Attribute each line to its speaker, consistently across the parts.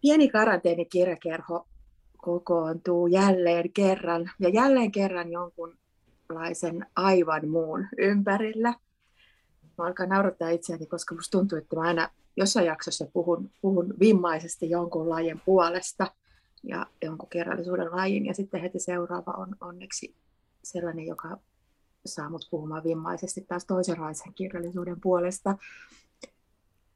Speaker 1: Pieni karanteenikirjakerho kokoontuu jälleen kerran ja jälleen kerran jonkunlaisen aivan muun ympärillä. Mä alkan naurattaa itseäni, koska musta tuntuu, että mä aina jossain jaksossa puhun, puhun vimmaisesti jonkun lajin puolesta ja jonkun kerrallisuuden lajin. Ja sitten heti seuraava on onneksi sellainen, joka saa mut puhumaan vimmaisesti taas toisenlaisen kirjallisuuden puolesta.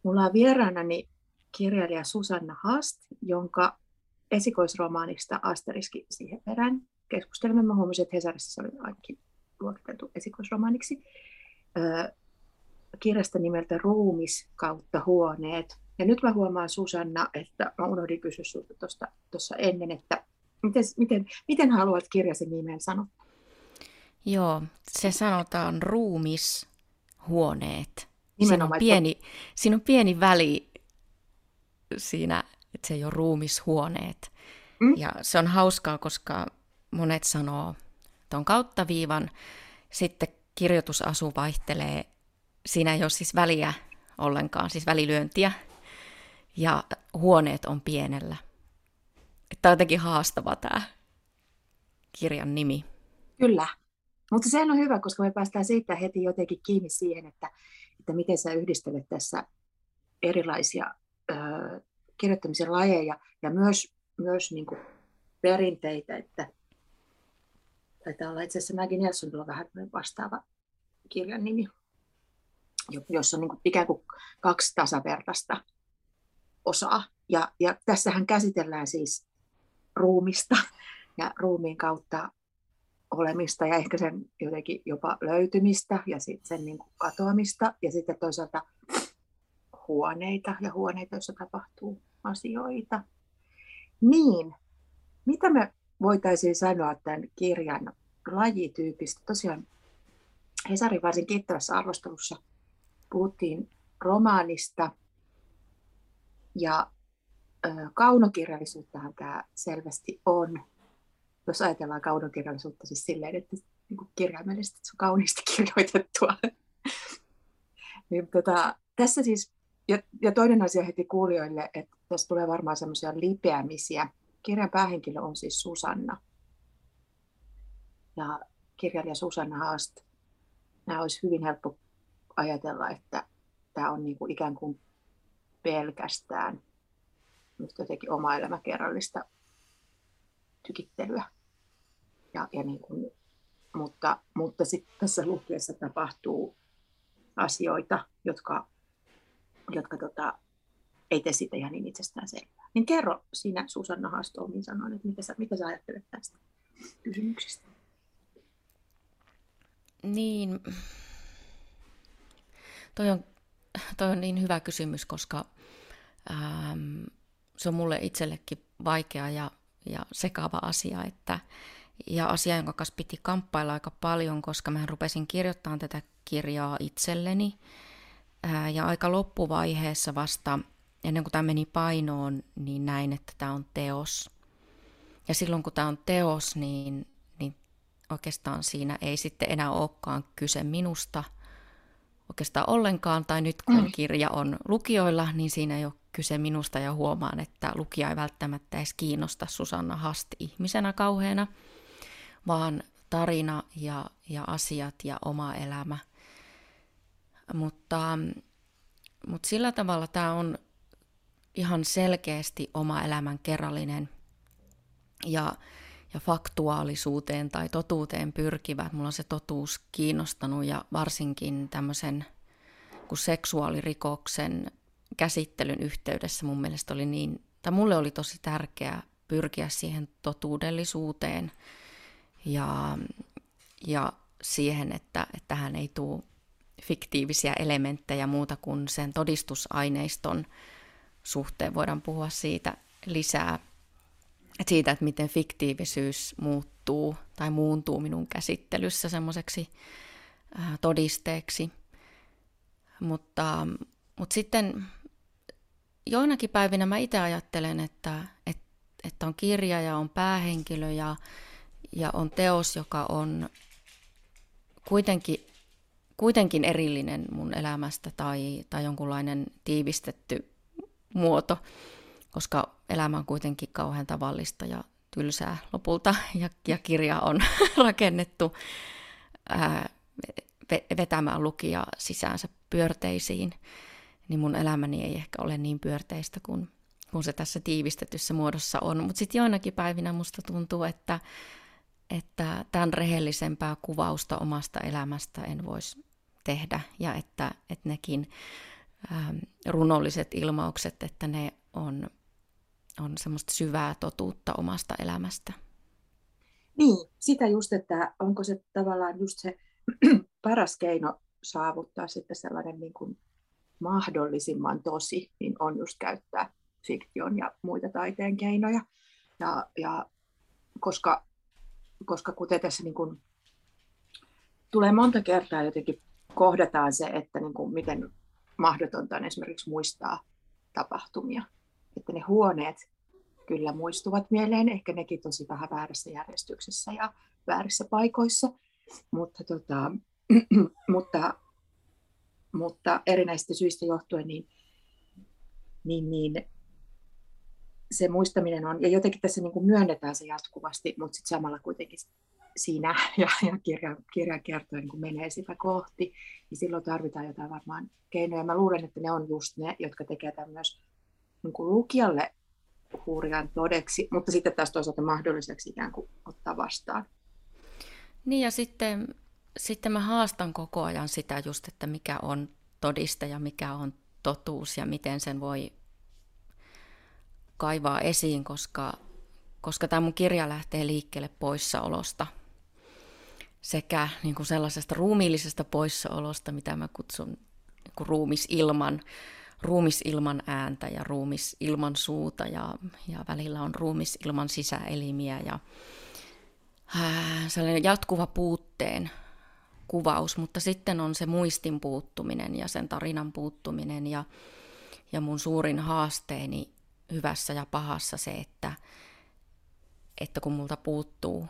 Speaker 1: Mulla on vieraanani kirjailija Susanna Hast, jonka esikoisromaanista Asteriski siihen perään. Keskustelimme, mä huomasin, että Hesarissa se oli ainakin luokiteltu esikoisromaaniksi. kirjasta nimeltä Ruumis kautta huoneet. Ja nyt mä huomaan Susanna, että mä unohdin kysyä sinulta tuossa ennen, että miten, miten, miten haluat kirjasi nimen sanoa?
Speaker 2: Joo, se sanotaan ruumishuoneet. Siinä on, pieni, siinä on pieni väli siinä, että se ei ole ruumishuoneet. Mm. Ja se on hauskaa, koska monet sanoo tuon kautta viivan, sitten kirjoitusasu vaihtelee, siinä ei ole siis väliä ollenkaan, siis välilyöntiä, ja huoneet on pienellä. Tämä on jotenkin haastava tämä kirjan nimi.
Speaker 1: Kyllä, mutta sehän on hyvä, koska me päästään siitä heti jotenkin kiinni siihen, että, että miten sä yhdistelet tässä erilaisia kirjoittamisen lajeja ja myös, myös niin kuin perinteitä, että taitaa olla itse asiassa Maggie Nelsonilla vähän vastaava kirjan nimi, jossa on niin kuin ikään kuin kaksi tasavertaista osaa. Ja, ja tässähän käsitellään siis ruumista ja ruumiin kautta olemista ja ehkä sen jotenkin jopa löytymistä ja sitten sen niin kuin katoamista ja sitten toisaalta huoneita ja huoneita, joissa tapahtuu asioita. Niin, mitä me voitaisiin sanoa tämän kirjan lajityypistä? Tosiaan Hesarin varsin kiittävässä arvostelussa puhuttiin romaanista ja kaunokirjallisuuttahan tämä selvästi on jos ajatellaan kaunokirjallisuutta siis silleen, että niin kuin kirjaimellisesti se on kauniisti kirjoitettua. niin, tota, tässä siis, ja, ja toinen asia heti kuulijoille, että tässä tulee varmaan semmoisia lipeämisiä. Kirjan päähenkilö on siis Susanna. Ja kirjailija Susanna Haast, nämä olisi hyvin helppo ajatella, että tämä on niin kuin ikään kuin pelkästään jotenkin oma elämäkerrallista tykittelyä. Ja, ja niin kuin, mutta mutta sitten tässä lukiessa tapahtuu asioita, jotka, jotka tota, ei tee sitä ihan niin itsestään selvää. Niin kerro sinä Susanna Haastomin sanoin, että mitä sä, mitä sä ajattelet tästä kysymyksestä?
Speaker 2: Niin, toi on, toi on niin hyvä kysymys, koska ähm, se on mulle itsellekin vaikea ja ja sekava asia, että, ja asia, jonka kanssa piti kamppailla aika paljon, koska mä rupesin kirjoittamaan tätä kirjaa itselleni. Ja aika loppuvaiheessa vasta, ennen kuin tämä meni painoon, niin näin, että tämä on teos. Ja silloin kun tämä on teos, niin, niin oikeastaan siinä ei sitten enää olekaan kyse minusta oikeastaan ollenkaan, tai nyt kun mm. kirja on lukijoilla, niin siinä ei ole kyse minusta ja huomaan, että lukija ei välttämättä edes kiinnosta Susanna Hasti ihmisenä kauheena, vaan tarina ja, ja asiat ja oma elämä. Mutta, mutta sillä tavalla tämä on ihan selkeästi oma elämän kerrallinen ja, ja faktuaalisuuteen tai totuuteen pyrkivä. Mulla on se totuus kiinnostanut ja varsinkin tämmöisen kuin seksuaalirikoksen käsittelyn yhteydessä mun mielestä oli niin, tai mulle oli tosi tärkeää pyrkiä siihen totuudellisuuteen ja, ja siihen, että, että hän ei tule fiktiivisiä elementtejä muuta kuin sen todistusaineiston suhteen. Voidaan puhua siitä lisää, että siitä, että miten fiktiivisyys muuttuu tai muuntuu minun käsittelyssä semmoiseksi todisteeksi. Mutta, mutta sitten joinakin päivinä mä itse ajattelen, että, että, että on kirja ja on päähenkilö ja, ja on teos, joka on kuitenkin, kuitenkin erillinen mun elämästä tai, tai jonkunlainen tiivistetty muoto koska elämä on kuitenkin kauhean tavallista ja tylsää lopulta, ja, ja kirja on rakennettu ää, vetämään lukija sisäänsä pyörteisiin, niin mun elämäni ei ehkä ole niin pyörteistä kuin, kuin se tässä tiivistetyssä muodossa on. Mutta sitten joinakin päivinä musta tuntuu, että, että tämän rehellisempää kuvausta omasta elämästä en voisi tehdä, ja että, että nekin ähm, runolliset ilmaukset, että ne on, on semmoista syvää totuutta omasta elämästä.
Speaker 1: Niin, sitä just, että onko se tavallaan just se paras keino saavuttaa sitten sellainen niin kuin mahdollisimman tosi, niin on just käyttää fiktion ja muita taiteen keinoja. Ja, ja koska, koska kuten tässä niin kuin tulee monta kertaa jotenkin kohdataan se, että niin kuin miten mahdotonta on esimerkiksi muistaa tapahtumia. Että ne huoneet kyllä muistuvat mieleen, ehkä nekin tosi vähän väärässä järjestyksessä ja väärissä paikoissa, mutta, tota, mutta, mutta erinäisistä syistä johtuen niin, niin, niin se muistaminen on, ja jotenkin tässä niin kuin myönnetään se jatkuvasti, mutta sitten samalla kuitenkin siinä ja, ja kirja, kirja kertoo niin menee sitä kohti, niin silloin tarvitaan jotain varmaan keinoja. Mä luulen, että ne on just ne, jotka tekevät tämän myös niin kuin lukijalle hurjan todeksi, mutta sitten taas toisaalta mahdolliseksi ikään kuin ottaa vastaan.
Speaker 2: Niin ja sitten, sitten mä haastan koko ajan sitä just, että mikä on todiste ja mikä on totuus ja miten sen voi kaivaa esiin, koska, koska tämä mun kirja lähtee liikkeelle poissaolosta – sekä niin kuin sellaisesta ruumiillisesta poissaolosta, mitä mä kutsun niin kuin ruumisilman, ruumisilman ääntä ja ruumisilman suuta. Ja, ja välillä on ruumisilman sisäelimiä ja äh, sellainen jatkuva puutteen kuvaus, mutta sitten on se muistin puuttuminen ja sen tarinan puuttuminen ja, ja mun suurin haasteeni hyvässä ja pahassa se, että, että kun multa puuttuu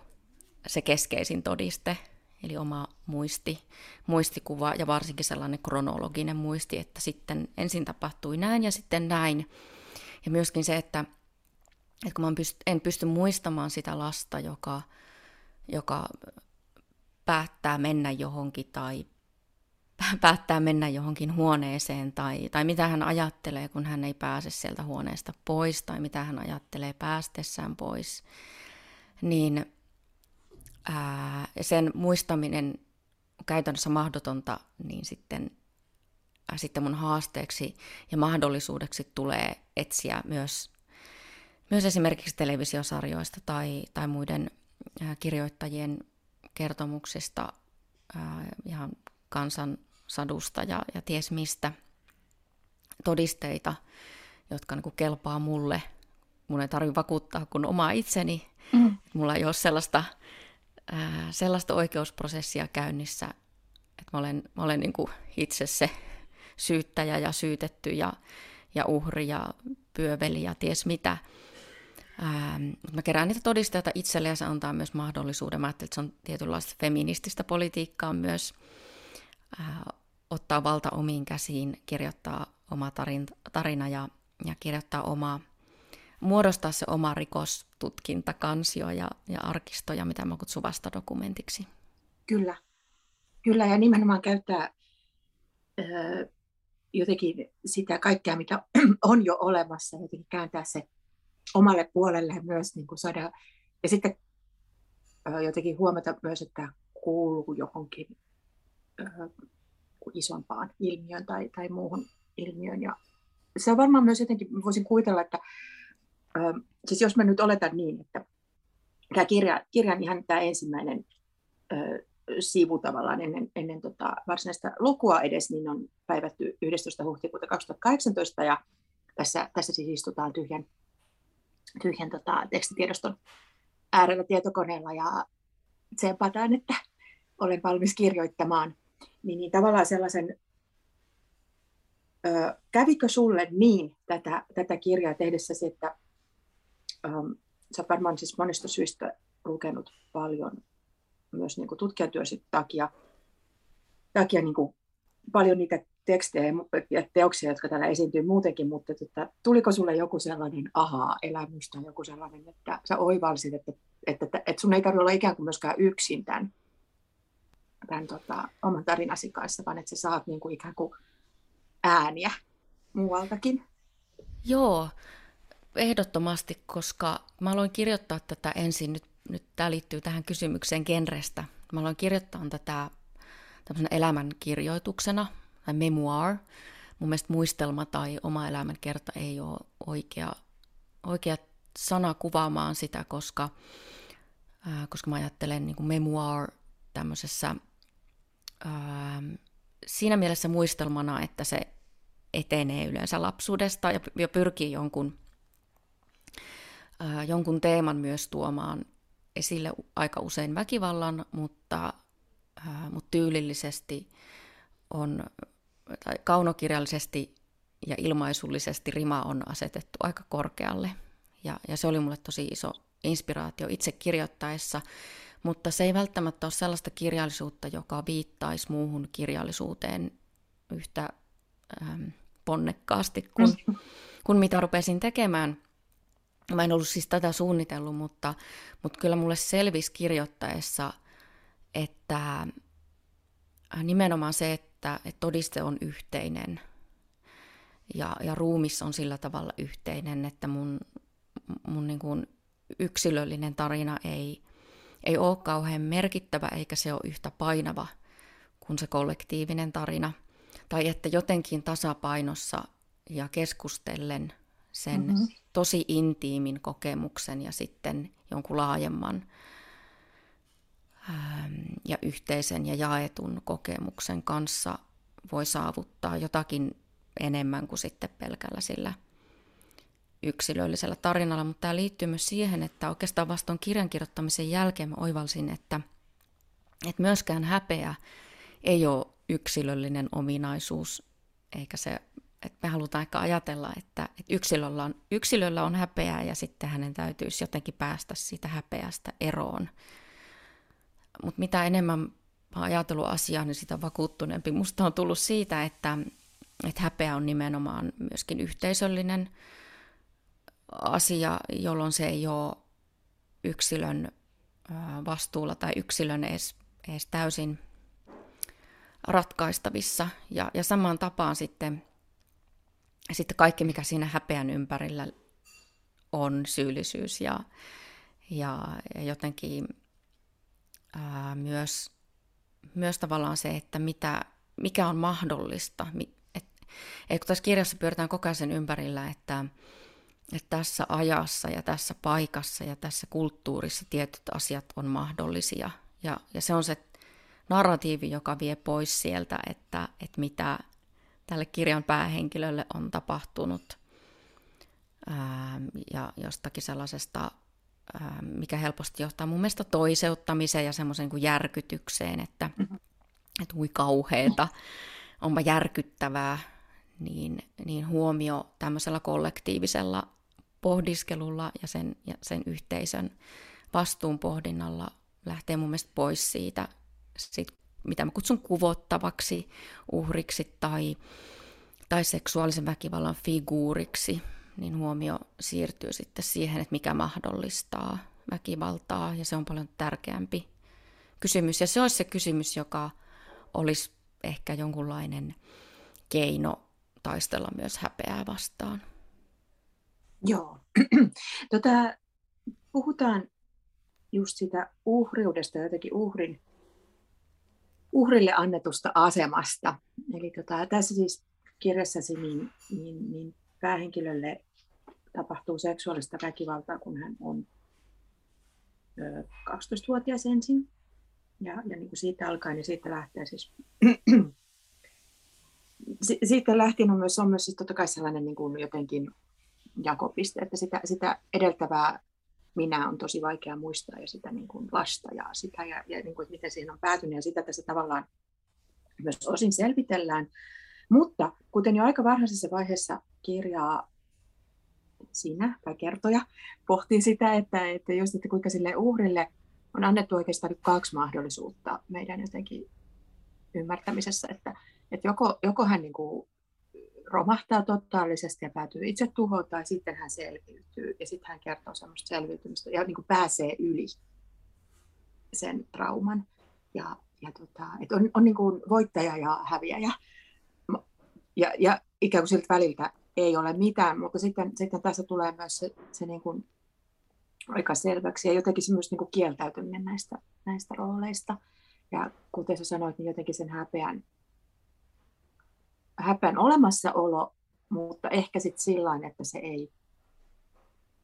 Speaker 2: se keskeisin todiste, eli oma muisti, muistikuva ja varsinkin sellainen kronologinen muisti, että sitten ensin tapahtui näin ja sitten näin. Ja myöskin se, että, että kun mä en pysty muistamaan sitä lasta, joka, joka päättää mennä johonkin tai päättää mennä johonkin huoneeseen tai, tai mitä hän ajattelee, kun hän ei pääse sieltä huoneesta pois tai mitä hän ajattelee päästessään pois, niin ää, sen muistaminen on käytännössä mahdotonta, niin sitten, ää, sitten mun haasteeksi ja mahdollisuudeksi tulee etsiä myös, myös esimerkiksi televisiosarjoista tai, tai muiden ää, kirjoittajien kertomuksista ää, ihan kansan sadusta ja, ja ties mistä todisteita, jotka niin kuin kelpaa mulle. Mun ei tarvitse vakuuttaa kuin omaa itseni. Mm. Mulla ei ole sellaista sellaista oikeusprosessia käynnissä, että mä olen, mä olen niin kuin itse se syyttäjä ja syytetty ja, ja uhri ja pyöveli ja ties mitä. Mutta mä kerään niitä todisteita itselle ja se antaa myös mahdollisuuden. Mä ajattelin, että se on tietynlaista feminististä politiikkaa myös ää, ottaa valta omiin käsiin, kirjoittaa oma tarin, tarina ja, ja kirjoittaa omaa muodostaa se oma rikostutkintakansio ja, ja arkisto, ja mitä mä kutsun dokumentiksi.
Speaker 1: Kyllä, kyllä, ja nimenomaan käyttää ö, jotenkin sitä kaikkea, mitä on jo olemassa, jotenkin kääntää se omalle puolelle myös niin kuin saada, ja sitten ö, jotenkin huomata myös, että kuuluu johonkin ö, isompaan ilmiön tai, tai muuhun ilmiön. Ja se on varmaan myös jotenkin, voisin kuvitella, että siis jos mä nyt oletan niin, että tämä kirja, kirjan ihan tämä ensimmäinen ö, sivu tavallaan ennen, ennen tota varsinaista lukua edes, niin on päivätty 11. huhtikuuta 2018 ja tässä, tässä siis istutaan tyhjän, tyhjän tota, tekstitiedoston äärellä tietokoneella ja tsempataan, että olen valmis kirjoittamaan. Niin, niin tavallaan sellaisen, ö, kävikö sulle niin tätä, tätä kirjaa tehdessäsi, että ähm, sä varmaan siis monista syistä lukenut paljon myös niin tutkijatyösi takia, takia niin kuin paljon niitä tekstejä ja teoksia, jotka täällä esiintyy muutenkin, mutta että, tuliko sulle joku sellainen ahaa-elämys tai joku sellainen, että sä oivalsit, että, että, että, että sun ei tarvitse olla ikään kuin myöskään yksin tämän, tämän tota, oman tarinasi kanssa, vaan että sä saat niin kuin ikään kuin ääniä muualtakin?
Speaker 2: Joo, ehdottomasti, koska mä aloin kirjoittaa tätä ensin, nyt, nyt tämä liittyy tähän kysymykseen genrestä. Mä aloin kirjoittaa tätä tämmöisenä elämänkirjoituksena, tai memoir. Mun mielestä muistelma tai oma elämän kerta ei ole oikea, oikea sana kuvaamaan sitä, koska, ää, koska mä ajattelen niin kuin memoir tämmöisessä ää, siinä mielessä muistelmana, että se etenee yleensä lapsuudesta ja, ja pyrkii jonkun, ää, jonkun teeman myös tuomaan esille aika usein väkivallan, mutta, ää, mutta tyylillisesti on, tai kaunokirjallisesti ja ilmaisullisesti rima on asetettu aika korkealle. Ja, ja se oli mulle tosi iso inspiraatio itse kirjoittaessa, mutta se ei välttämättä ole sellaista kirjallisuutta, joka viittaisi muuhun kirjallisuuteen yhtä ähm, ponnekkaasti kuin, kuin mitä rupesin tekemään. Mä en ollut siis tätä suunnitellut, mutta, mutta kyllä mulle selvisi kirjoittaessa, että nimenomaan se, että, että todiste on yhteinen ja, ja ruumis on sillä tavalla yhteinen, että mun, mun niin kuin yksilöllinen tarina ei, ei ole kauhean merkittävä eikä se ole yhtä painava kuin se kollektiivinen tarina. Tai että jotenkin tasapainossa ja keskustellen sen mm-hmm. tosi intiimin kokemuksen ja sitten jonkun laajemman ähm, ja yhteisen ja jaetun kokemuksen kanssa voi saavuttaa jotakin enemmän kuin sitten pelkällä sillä yksilöllisellä tarinalla, mutta tämä liittyy myös siihen, että oikeastaan vasta kirjan kirjoittamisen jälkeen mä oivalsin, että, että myöskään häpeä ei ole yksilöllinen ominaisuus, eikä se, että me halutaan ehkä ajatella, että, että yksilöllä, on, yksilöllä on häpeää ja sitten hänen täytyisi jotenkin päästä siitä häpeästä eroon. Mutta mitä enemmän mä ajatellut asiaa, niin sitä vakuuttuneempi musta on tullut siitä, että, että häpeä on nimenomaan myöskin yhteisöllinen asia, jolloin se ei ole yksilön vastuulla tai yksilön edes, edes täysin ratkaistavissa. Ja, ja samaan tapaan sitten, sitten kaikki, mikä siinä häpeän ympärillä on, syyllisyys ja, ja, ja jotenkin ää, myös, myös tavallaan se, että mitä, mikä on mahdollista. Et, et kun tässä kirjassa pyöritään koko ajan sen ympärillä, että, että tässä ajassa ja tässä paikassa ja tässä kulttuurissa tietyt asiat on mahdollisia. Ja, ja se on se narratiivi, joka vie pois sieltä, että, että mitä tälle kirjan päähenkilölle on tapahtunut ää, ja jostakin sellaisesta, ää, mikä helposti johtaa mun mielestä toiseuttamiseen ja semmoiseen kuin järkytykseen, että, mm-hmm. että ui kauheeta, onpa järkyttävää, niin, niin huomio tämmöisellä kollektiivisella pohdiskelulla ja sen, ja sen yhteisön vastuun pohdinnalla lähtee mun mielestä pois siitä, siitä mitä mä kutsun kuvottavaksi uhriksi tai, tai seksuaalisen väkivallan figuuriksi, niin huomio siirtyy sitten siihen, että mikä mahdollistaa väkivaltaa, ja se on paljon tärkeämpi kysymys. Ja se olisi se kysymys, joka olisi ehkä jonkunlainen keino taistella myös häpeää vastaan.
Speaker 1: Joo. tota, puhutaan just sitä uhriudesta, jotenkin uhrin, uhrille annetusta asemasta. Eli tota, tässä siis kirjassasi niin, niin, niin päähenkilölle tapahtuu seksuaalista väkivaltaa, kun hän on ö, 12-vuotias ensin. Ja, ja niin kuin siitä alkaen, niin siitä lähtee siis siitä lähtien on myös, on myös siis totta kai sellainen niin kuin jotenkin jakopiste, että sitä, sitä edeltävää minä on tosi vaikea muistaa ja sitä niin kuin lasta ja sitä ja, ja niin kuin, miten siihen on päätynyt ja sitä tässä tavallaan myös osin selvitellään. Mutta kuten jo aika varhaisessa vaiheessa kirjaa sinä tai kertoja pohtii sitä, että, että, just, että kuinka sille uhrille on annettu oikeastaan kaksi mahdollisuutta meidän jotenkin ymmärtämisessä, että, että joko, joko hän niin kuin romahtaa totaalisesti ja päätyy itse tuhoon, tai sitten hän selviytyy ja sitten hän kertoo semmoista selviytymistä ja niin kuin pääsee yli sen trauman. Ja, ja tota, että on, on niin kuin voittaja ja häviäjä. Ja, ja ikään kuin siltä väliltä ei ole mitään, mutta sitten, sitten tässä tulee myös se, se niin kuin aika selväksi ja jotenkin se myös niin kuin kieltäytyminen näistä, näistä rooleista. Ja kuten sä sanoit, niin jotenkin sen häpeän, häpeän olemassaolo, mutta ehkä sitten sillä että se ei,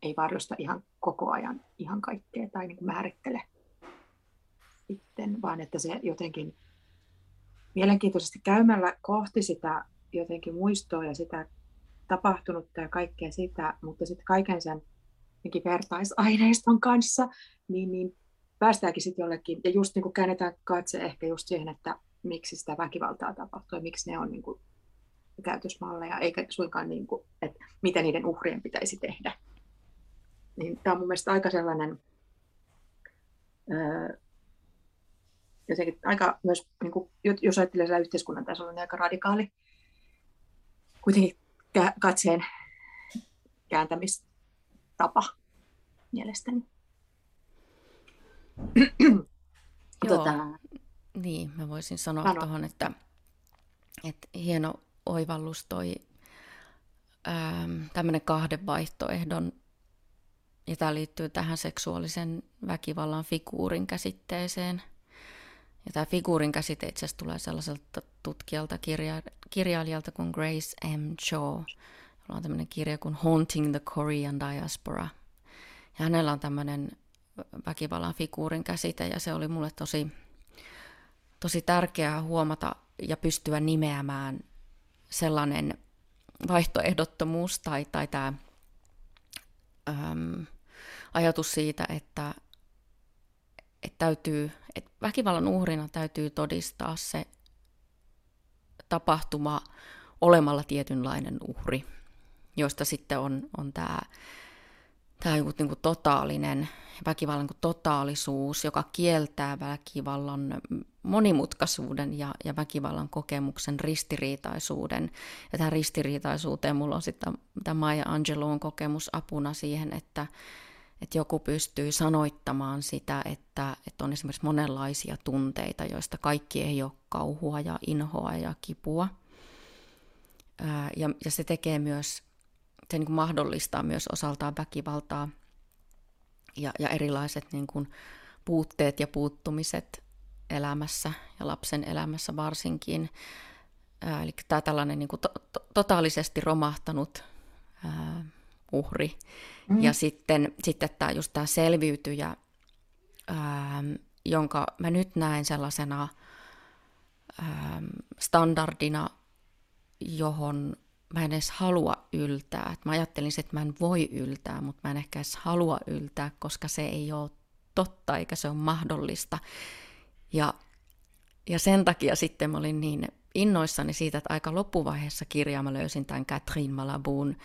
Speaker 1: ei varjosta ihan koko ajan ihan kaikkea tai niin kuin määrittele sitten, vaan että se jotenkin mielenkiintoisesti käymällä kohti sitä jotenkin muistoa ja sitä tapahtunutta ja kaikkea sitä, mutta sitten kaiken sen vertaisaineiston kanssa, niin, niin päästäänkin sitten jollekin, ja just niin kuin käännetään katse ehkä just siihen, että miksi sitä väkivaltaa tapahtuu ja miksi ne on niin kuin käytösmalleja, eikä suinkaan, niin kuin, että mitä niiden uhrien pitäisi tehdä. Niin tämä on mun mielestä aika sellainen, öö, jotenkin aika myös, niin kuin, jos ajattelee sitä yhteiskunnan tasolla, niin aika radikaali kuitenkin katseen kääntämistapa mielestäni.
Speaker 2: Joo, tota, niin, mä voisin sanoa tuohon, että, että hieno oivallus toi ähm, tämmöinen kahden vaihtoehdon, ja tämä liittyy tähän seksuaalisen väkivallan figuurin käsitteeseen. Ja tämä figuurin käsite itse asiassa tulee sellaiselta tutkijalta, kirja, kirjailijalta kuin Grace M. Shaw, jolla on tämmöinen kirja kuin Haunting the Korean Diaspora. Ja hänellä on tämmöinen väkivallan figuurin käsite ja se oli mulle tosi, tosi tärkeää huomata ja pystyä nimeämään sellainen vaihtoehdottomuus tai, tai tämä äm, ajatus siitä, että, että, täytyy, että väkivallan uhrina täytyy todistaa se tapahtuma olemalla tietynlainen uhri, josta sitten on, on tämä tämä joku niin kuin totaalinen väkivallan kuin totaalisuus, joka kieltää väkivallan monimutkaisuuden ja, ja väkivallan kokemuksen ristiriitaisuuden. Ja tähän ristiriitaisuuteen mulla on sitten tämä Maya Angeloon kokemus apuna siihen, että, että joku pystyy sanoittamaan sitä, että, että on esimerkiksi monenlaisia tunteita, joista kaikki ei ole kauhua ja inhoa ja kipua. Ja, ja se tekee myös se niin kuin mahdollistaa myös osaltaan väkivaltaa ja, ja erilaiset niin kuin puutteet ja puuttumiset elämässä ja lapsen elämässä varsinkin. Ää, eli tämä tällainen niin kuin to, to, totaalisesti romahtanut ää, uhri. Mm. Ja sitten, sitten tämä, just tämä selviytyjä, ää, jonka mä nyt näen sellaisena ää, standardina, johon mä en edes halua yltää. Mä ajattelin, että mä en voi yltää, mutta mä en ehkä edes halua yltää, koska se ei ole totta eikä se ole mahdollista. Ja, ja sen takia sitten mä olin niin innoissani siitä, että aika loppuvaiheessa kirjaa mä löysin tämän Catherine Malabuun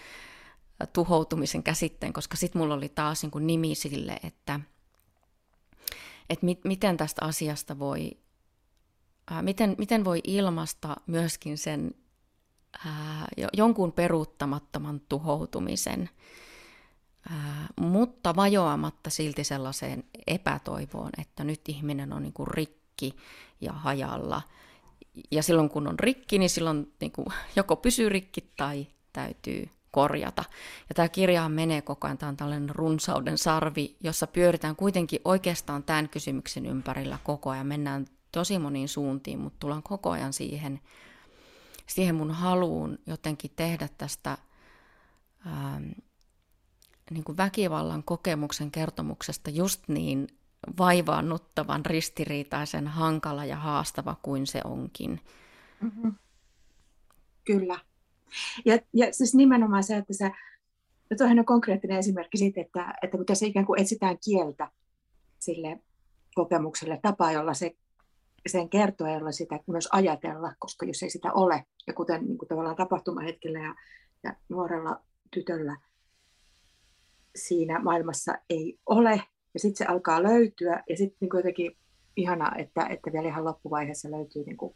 Speaker 2: tuhoutumisen käsitteen, koska sitten mulla oli taas niin kuin nimi sille, että, että mit, miten tästä asiasta voi, ää, miten, miten voi ilmasta myöskin sen ää, jonkun peruuttamattoman tuhoutumisen, ää, mutta vajoamatta silti sellaiseen epätoivoon, että nyt ihminen on niin kuin rikki ja hajalla. Ja silloin kun on rikki, niin silloin niin kuin joko pysyy rikki tai täytyy korjata. Ja tämä kirja menee koko ajan, tämä on tällainen runsauden sarvi, jossa pyöritään kuitenkin oikeastaan tämän kysymyksen ympärillä koko ajan. Mennään tosi moniin suuntiin, mutta tullaan koko ajan siihen siihen mun haluun jotenkin tehdä tästä ähm, niin kuin väkivallan kokemuksen kertomuksesta just niin vaivaannuttavan, ristiriitaisen, hankala ja haastava kuin se onkin. Mm-hmm.
Speaker 1: Kyllä. Ja, ja siis nimenomaan se, että sä, no tuohan on konkreettinen esimerkki siitä, että, että kun tässä ikään kuin etsitään kieltä sille kokemukselle, tapaa, jolla se sen kertoa sitä myös ajatella, koska jos ei sitä ole, ja kuten niin kuin tavallaan tapahtumahetkellä ja, ja nuorella tytöllä siinä maailmassa ei ole, ja sitten se alkaa löytyä, ja sitten niin jotenkin ihana, että, että vielä ihan loppuvaiheessa löytyy niin kuin,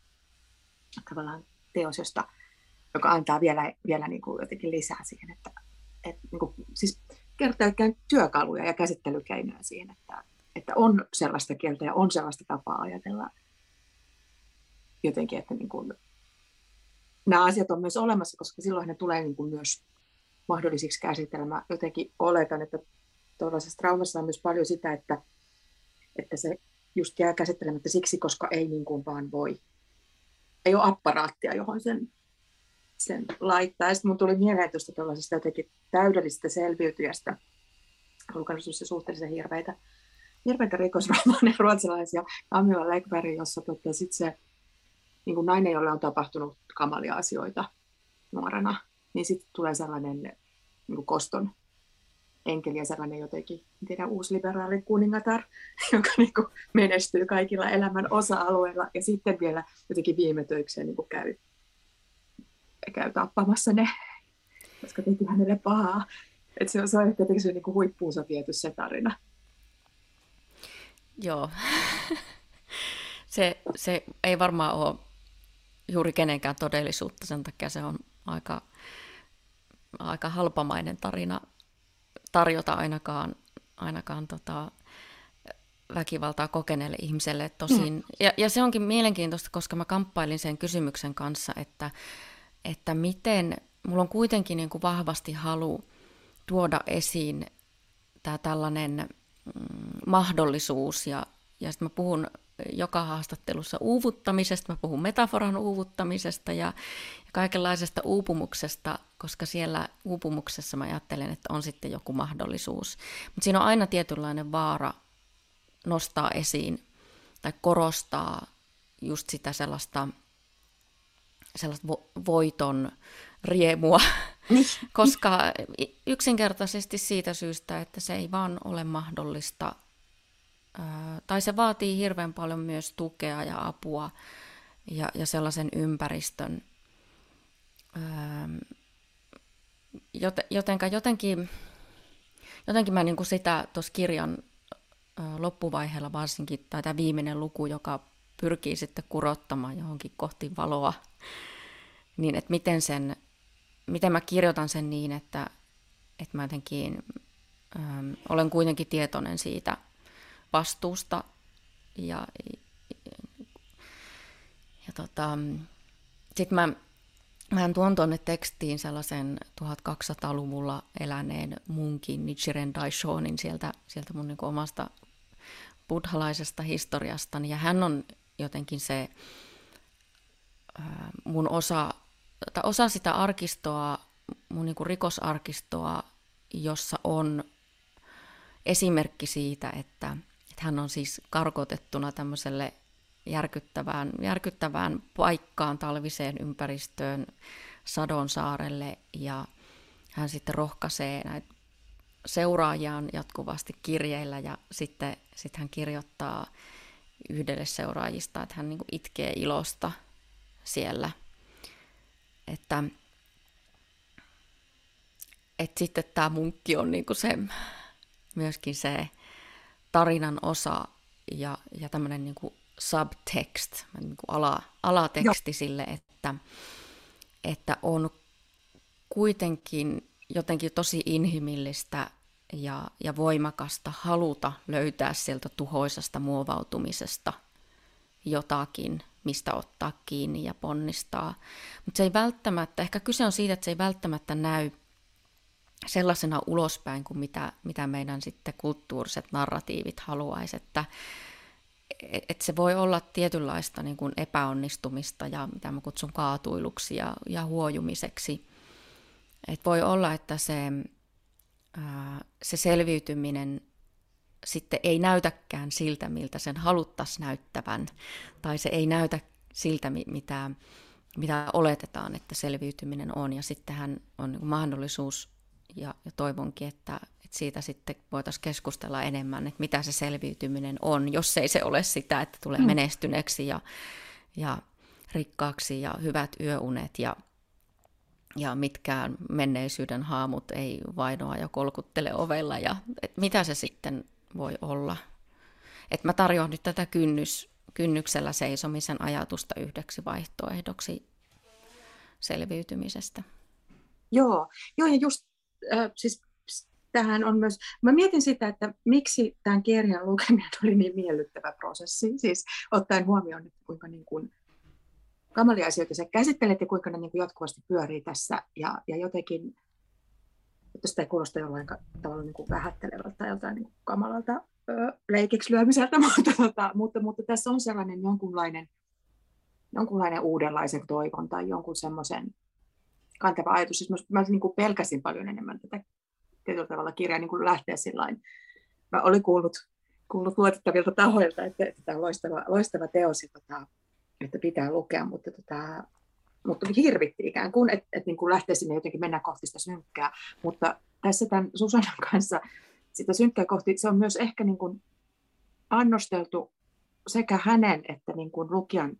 Speaker 1: tavallaan teos, josta, joka antaa vielä, vielä niin kuin jotenkin lisää siihen, että, että niin kuin, siis kertaa työkaluja ja käsittelykeinoja siihen, että, että on sellaista kieltä ja on sellaista tapaa ajatella jotenkin, että niin kuin, nämä asiat on myös olemassa, koska silloin ne tulee niin kuin myös mahdollisiksi käsitellä. Mä jotenkin oletan, että tuollaisessa traumassa on myös paljon sitä, että, että se just jää käsittelemättä siksi, koska ei niin kuin vaan voi. Ei ole apparaattia, johon sen, sen laittaa. sitten mun tuli mieleen tuosta tuollaisesta jotenkin täydellisestä selviytyjästä. Lukenut se suhteellisen hirveitä, hirveitä rikosromaaneja ruotsalaisia Camilla Läckberg, jossa tota, sit se niin kuin nainen, jolle on tapahtunut kamalia asioita nuorena, niin sitten tulee sellainen niin kuin koston enkeli ja sellainen jotenkin, en tiedä, liberaali kuningatar, joka niin kuin menestyy kaikilla elämän osa-alueilla ja sitten vielä jotenkin viime töikseen niin kuin käy, käy tappamassa ne, koska teki hänelle pahaa. Et se, on, ehkä jotenkin se niin huippuunsa viety se tarina.
Speaker 2: Joo. se, se ei varmaan ole juuri kenenkään todellisuutta, sen takia se on aika, aika halpamainen tarina tarjota ainakaan, ainakaan tota, väkivaltaa kokeneelle ihmiselle. Tosin, mm. ja, ja se onkin mielenkiintoista, koska mä kamppailin sen kysymyksen kanssa, että, että miten, mulla on kuitenkin niin kuin vahvasti halu tuoda esiin tämä tällainen mm, mahdollisuus, ja, ja sitten mä puhun joka haastattelussa uuvuttamisesta, mä puhun metaforan uuvuttamisesta ja, ja kaikenlaisesta uupumuksesta, koska siellä uupumuksessa mä ajattelen, että on sitten joku mahdollisuus. Mutta siinä on aina tietynlainen vaara nostaa esiin tai korostaa just sitä sellaista, sellaista vo- voiton riemua, niin. koska yksinkertaisesti siitä syystä, että se ei vaan ole mahdollista – tai se vaatii hirveän paljon myös tukea ja apua ja, ja sellaisen ympäristön. Jotenka jotenkin, jotenkin mä niin kuin sitä tuossa kirjan loppuvaiheella varsinkin, tai tämä viimeinen luku, joka pyrkii sitten kurottamaan johonkin kohti valoa, niin että miten, sen, miten mä kirjoitan sen niin, että, että mä jotenkin ähm, olen kuitenkin tietoinen siitä vastuusta ja, ja tota, sitten mä, mä tuon tuonne tekstiin sellaisen 1200-luvulla eläneen munkin Nichiren Daishonin sieltä, sieltä mun niin omasta buddhalaisesta historiastani. Ja hän on jotenkin se mun osa, tai osa sitä arkistoa, mun niin rikosarkistoa, jossa on esimerkki siitä, että, että hän on siis karkotettuna tämmöiselle järkyttävään, järkyttävään paikkaan, talviseen ympäristöön, Sadon saarelle ja hän sitten rohkaisee näitä seuraajiaan jatkuvasti kirjeillä ja sitten sit hän kirjoittaa yhdelle seuraajista, että hän niin itkee ilosta siellä. Että, että sitten tämä munkki on niin se, myöskin se tarinan osa ja, ja tämmöinen niin kuin subtext, niin kuin ala, alateksti Joo. sille, että, että on kuitenkin jotenkin tosi inhimillistä ja, ja voimakasta haluta löytää sieltä tuhoisasta muovautumisesta jotakin, mistä ottaa kiinni ja ponnistaa. Mutta se ei välttämättä, ehkä kyse on siitä, että se ei välttämättä näy sellaisena ulospäin kuin mitä, mitä meidän sitten kulttuuriset narratiivit haluaisi, että et se voi olla tietynlaista niin kuin epäonnistumista ja mitä mä kutsun kaatuiluksi ja, ja huojumiseksi. Et voi olla, että se, ää, se selviytyminen sitten ei näytäkään siltä, miltä sen haluttaisiin näyttävän, tai se ei näytä siltä, mitä, mitä oletetaan, että selviytyminen on, ja sittenhän on niin mahdollisuus ja, ja toivonkin, että, että siitä sitten voitaisiin keskustella enemmän, että mitä se selviytyminen on, jos ei se ole sitä, että tulee mm. menestyneeksi ja, ja rikkaaksi ja hyvät yöunet ja, ja mitkään menneisyyden haamut ei vainoa ja kolkuttele ovella ja että mitä se sitten voi olla. Että mä tarjoan nyt tätä kynnys, kynnyksellä seisomisen ajatusta yhdeksi vaihtoehdoksi selviytymisestä.
Speaker 1: Joo, joo ja just äh, siis tähän on myös, mä mietin sitä, että miksi tämän kirjan lukeminen oli niin miellyttävä prosessi, siis ottaen huomioon, että kuinka niin kuin kamalia asioita sä käsittelet ja kuinka ne niin kuin jatkuvasti pyörii tässä. Ja, ja jotenkin, että sitä ei kuulosta jollain tavalla niin kuin vähättelevältä tai jotain niin kuin kamalalta ö, leikiksi lyömiseltä, mutta, tota, mutta, mutta tässä on sellainen jonkunlainen, jonkunlainen uudenlaisen toivon tai jonkun semmoisen kantava ajatus. Siis mä, mä niin kuin pelkäsin paljon enemmän tätä tietyllä tavalla kirjaa niin kuin lähteä sillain. Mä olin kuullut, kuullut luotettavilta tahoilta, että, että tämä on loistava, loistava teos ja tota, että pitää lukea, mutta, tota, mutta hirvitti ikään kuin, että, että niin kuin lähtee sinne jotenkin mennä kohti sitä synkkää. Mutta tässä tämän Susanan kanssa sitä synkkää kohti, se on myös ehkä niin kuin annosteltu sekä hänen että niin kuin lukijan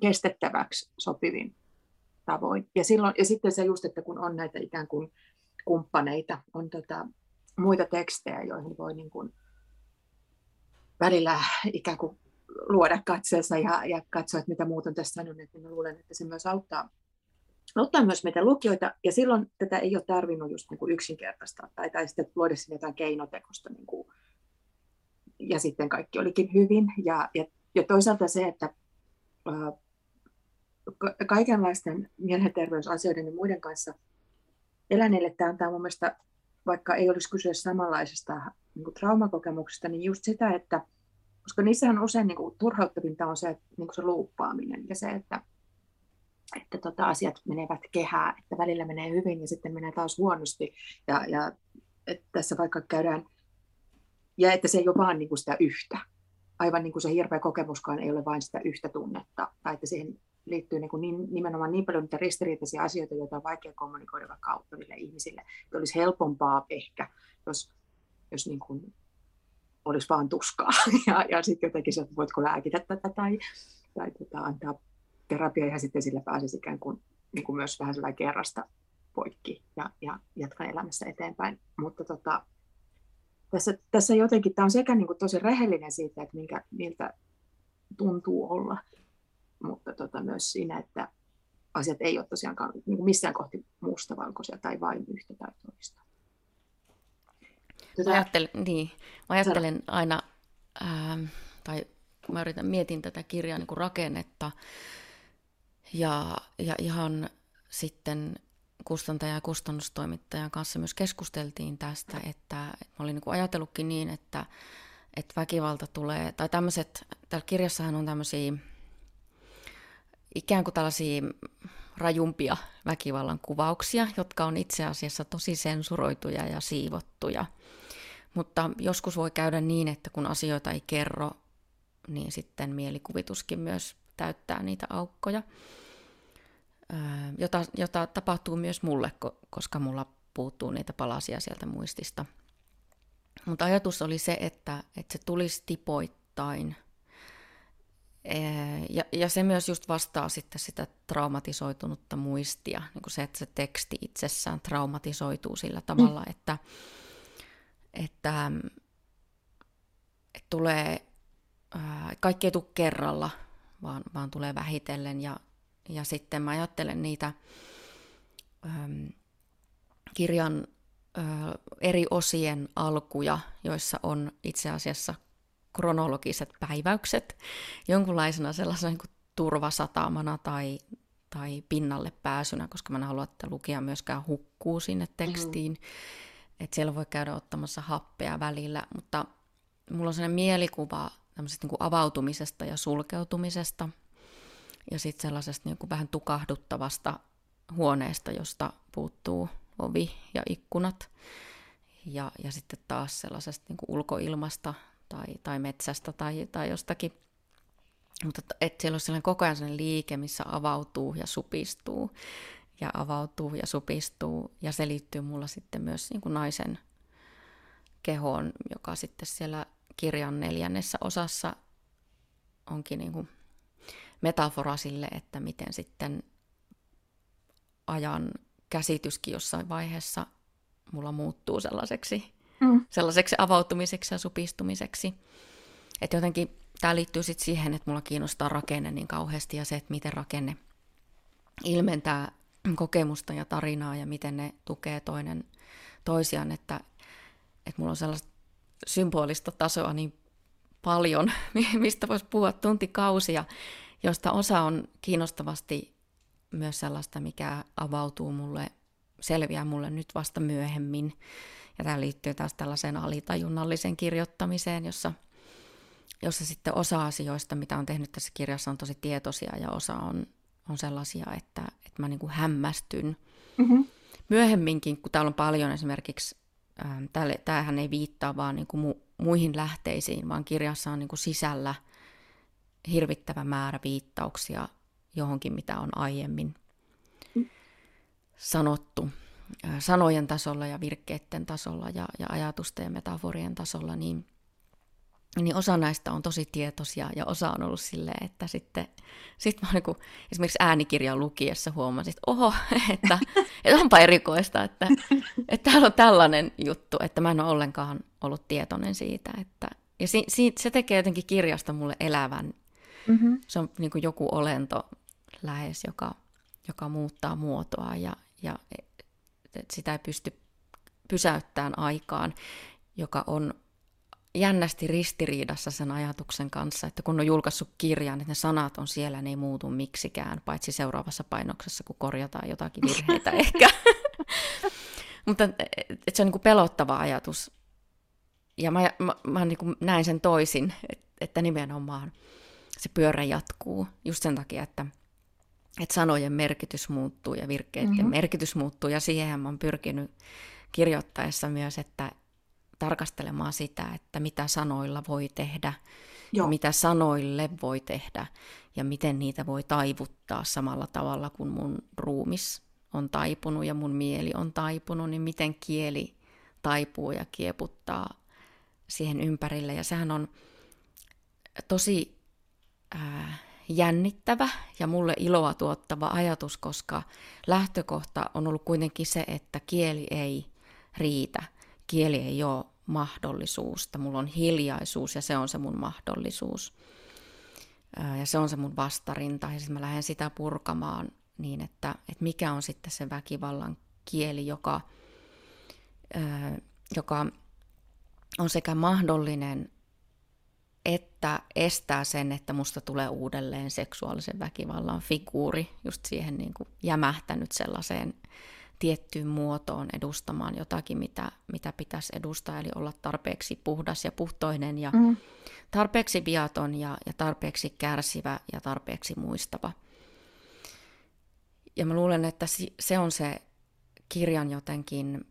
Speaker 1: kestettäväksi sopivin tavoin. Ja, silloin, ja sitten se just, että kun on näitä ikään kuin kumppaneita, on tota, muita tekstejä, joihin voi niin kuin välillä ikään kuin luoda katseensa ja, ja katsoa, että mitä muut on tässä sanonut, niin luulen, että se myös auttaa, auttaa myös meitä lukijoita, ja silloin tätä ei ole tarvinnut just niin kuin yksinkertaista, tai, tai sitten luoda sinne jotain keinotekosta, niin kuin, ja sitten kaikki olikin hyvin, ja, ja, ja toisaalta se, että ää, kaikenlaisten mielenterveysasioiden ja muiden kanssa eläneille tämä antaa mun mielestä, vaikka ei olisi kyse samanlaisesta niin kuin traumakokemuksesta, niin just sitä, että koska niissähän usein niin kuin, turhauttavinta on se, niin kuin se luuppaaminen ja se, että, että tota, asiat menevät kehää, että välillä menee hyvin ja sitten menee taas huonosti. Ja, ja että tässä vaikka käydään, ja että se ei ole vaan niin kuin sitä yhtä. Aivan niin kuin se hirveä kokemuskaan ei ole vain sitä yhtä tunnetta, tai että siihen liittyy niin kuin niin, nimenomaan niin paljon niitä ristiriitaisia asioita, joita on vaikea kommunikoida vaikka auttaville ihmisille. Että olisi helpompaa ehkä, jos, jos niin kuin olisi vaan tuskaa. Ja, ja sitten jotenkin se, että voitko lääkitä tätä tai, tai tota, antaa terapiaa ja sitten sillä pääsisi ikään kuin, niin kuin myös vähän sellainen kerrasta poikki ja, ja jatkaa elämässä eteenpäin. Mutta tota, tässä, tässä jotenkin, tämä on sekä niin kuin tosi rehellinen siitä, että minkä, miltä tuntuu olla, mutta tota, myös siinä, että asiat ei ole tosiaankaan niin missään kohti mustavalkoisia tai vain yhtä tai toista.
Speaker 2: Mä ajattelen, niin, mä ajattelen aina, ää, tai kun mä yritän, mietin tätä kirjaa niin kuin rakennetta, ja, ja ihan sitten kustantaja ja kustannustoimittajan kanssa myös keskusteltiin tästä, että, että mä olin niin ajatellutkin niin, että, että väkivalta tulee, tai tämmöiset, täällä kirjassahan on tämmöisiä ikään kuin tällaisia rajumpia väkivallan kuvauksia, jotka on itse asiassa tosi sensuroituja ja siivottuja. Mutta joskus voi käydä niin, että kun asioita ei kerro, niin sitten mielikuvituskin myös täyttää niitä aukkoja, jota, jota tapahtuu myös mulle, koska mulla puuttuu niitä palasia sieltä muistista. Mutta ajatus oli se, että, että se tulisi tipoittain. Ja, ja se myös just vastaa sitten sitä traumatisoitunutta muistia, niin kuin se, että se teksti itsessään traumatisoituu sillä tavalla, mm. että, että, että tulee, kaikki ei tule kerralla, vaan, vaan tulee vähitellen. Ja, ja sitten mä ajattelen niitä kirjan eri osien alkuja, joissa on itse asiassa kronologiset päiväykset jonkunlaisena sellaisena niin kuin turvasatamana tai, tai pinnalle pääsynä, koska mä en halua, että lukija myöskään hukkuu sinne tekstiin. Mm-hmm että siellä voi käydä ottamassa happea välillä, mutta mulla on sellainen mielikuva tämmöisestä niin kuin avautumisesta ja sulkeutumisesta ja sitten sellaisesta niin kuin vähän tukahduttavasta huoneesta, josta puuttuu ovi ja ikkunat ja, ja sitten taas sellaisesta niin kuin ulkoilmasta tai, tai metsästä tai, tai jostakin. Mutta että siellä on sellainen koko ajan sellainen liike, missä avautuu ja supistuu ja avautuu ja supistuu. Ja se liittyy mulla sitten myös niin kuin naisen kehoon, joka sitten siellä kirjan neljännessä osassa onkin niin kuin metafora sille, että miten sitten ajan käsityskin jossain vaiheessa mulla muuttuu sellaiseksi, mm. sellaiseksi avautumiseksi ja supistumiseksi. Että jotenkin tämä liittyy sitten siihen, että mulla kiinnostaa rakenne niin kauheasti ja se, että miten rakenne ilmentää kokemusta ja tarinaa ja miten ne tukee toinen toisiaan, että, että mulla on sellaista symbolista tasoa niin paljon, mistä voisi puhua tuntikausia, josta osa on kiinnostavasti myös sellaista, mikä avautuu mulle, selviää mulle nyt vasta myöhemmin. Ja tämä liittyy taas tällaiseen alitajunnalliseen kirjoittamiseen, jossa, jossa sitten osa asioista, mitä on tehnyt tässä kirjassa, on tosi tietoisia ja osa on, on sellaisia, että, että mä niin kuin hämmästyn. Mm-hmm. Myöhemminkin, kun täällä on paljon esimerkiksi, ähm, tämähän ei viittaa vaan niin kuin mu, muihin lähteisiin, vaan kirjassa on niin kuin sisällä hirvittävä määrä viittauksia johonkin, mitä on aiemmin sanottu sanojen tasolla ja virkkeiden tasolla ja, ja ajatusten ja metaforien tasolla, niin, niin osa näistä on tosi tietoisia ja osa on ollut silleen, että sitten sit mä niin esimerkiksi äänikirjan lukiessa huomasin, että oho, että, että onpa erikoista, että, että täällä on tällainen juttu, että mä en ole ollenkaan ollut tietoinen siitä. Että, ja si, si, se tekee jotenkin kirjasta mulle elävän. Mm-hmm. Se on niin kuin joku olento lähes, joka, joka muuttaa muotoa ja, ja että sitä ei pysty pysäyttämään aikaan, joka on jännästi ristiriidassa sen ajatuksen kanssa, että kun on julkaissut kirjan, että ne sanat on siellä, ne ei muutu miksikään, paitsi seuraavassa painoksessa, kun korjataan jotakin virheitä ehkä. Mutta että se on niin pelottava ajatus. Ja mä, mä, mä niin näin sen toisin, että nimenomaan se pyörä jatkuu just sen takia, että että sanojen merkitys muuttuu ja virkkeiden mm-hmm. merkitys muuttuu. Ja siihen mä oon pyrkinyt kirjoittaessa myös, että tarkastelemaan sitä, että mitä sanoilla voi tehdä, Joo. mitä sanoille voi tehdä ja miten niitä voi taivuttaa samalla tavalla kuin mun ruumis on taipunut ja mun mieli on taipunut, niin miten kieli taipuu ja kieputtaa siihen ympärille. Ja sehän on tosi äh, jännittävä ja mulle iloa tuottava ajatus, koska lähtökohta on ollut kuitenkin se, että kieli ei riitä. Kieli ei ole mahdollisuus, mulla on hiljaisuus ja se on se mun mahdollisuus. Ja se on se mun vastarinta ja sitten mä lähden sitä purkamaan niin, että, että mikä on sitten se väkivallan kieli, joka, joka on sekä mahdollinen että estää sen, että musta tulee uudelleen seksuaalisen väkivallan figuuri, just siihen niin kuin jämähtänyt sellaiseen tiettyyn muotoon edustamaan jotakin, mitä, mitä pitäisi edustaa, eli olla tarpeeksi puhdas ja puhtoinen ja mm. tarpeeksi viaton ja, ja tarpeeksi kärsivä ja tarpeeksi muistava. Ja mä luulen, että se on se kirjan jotenkin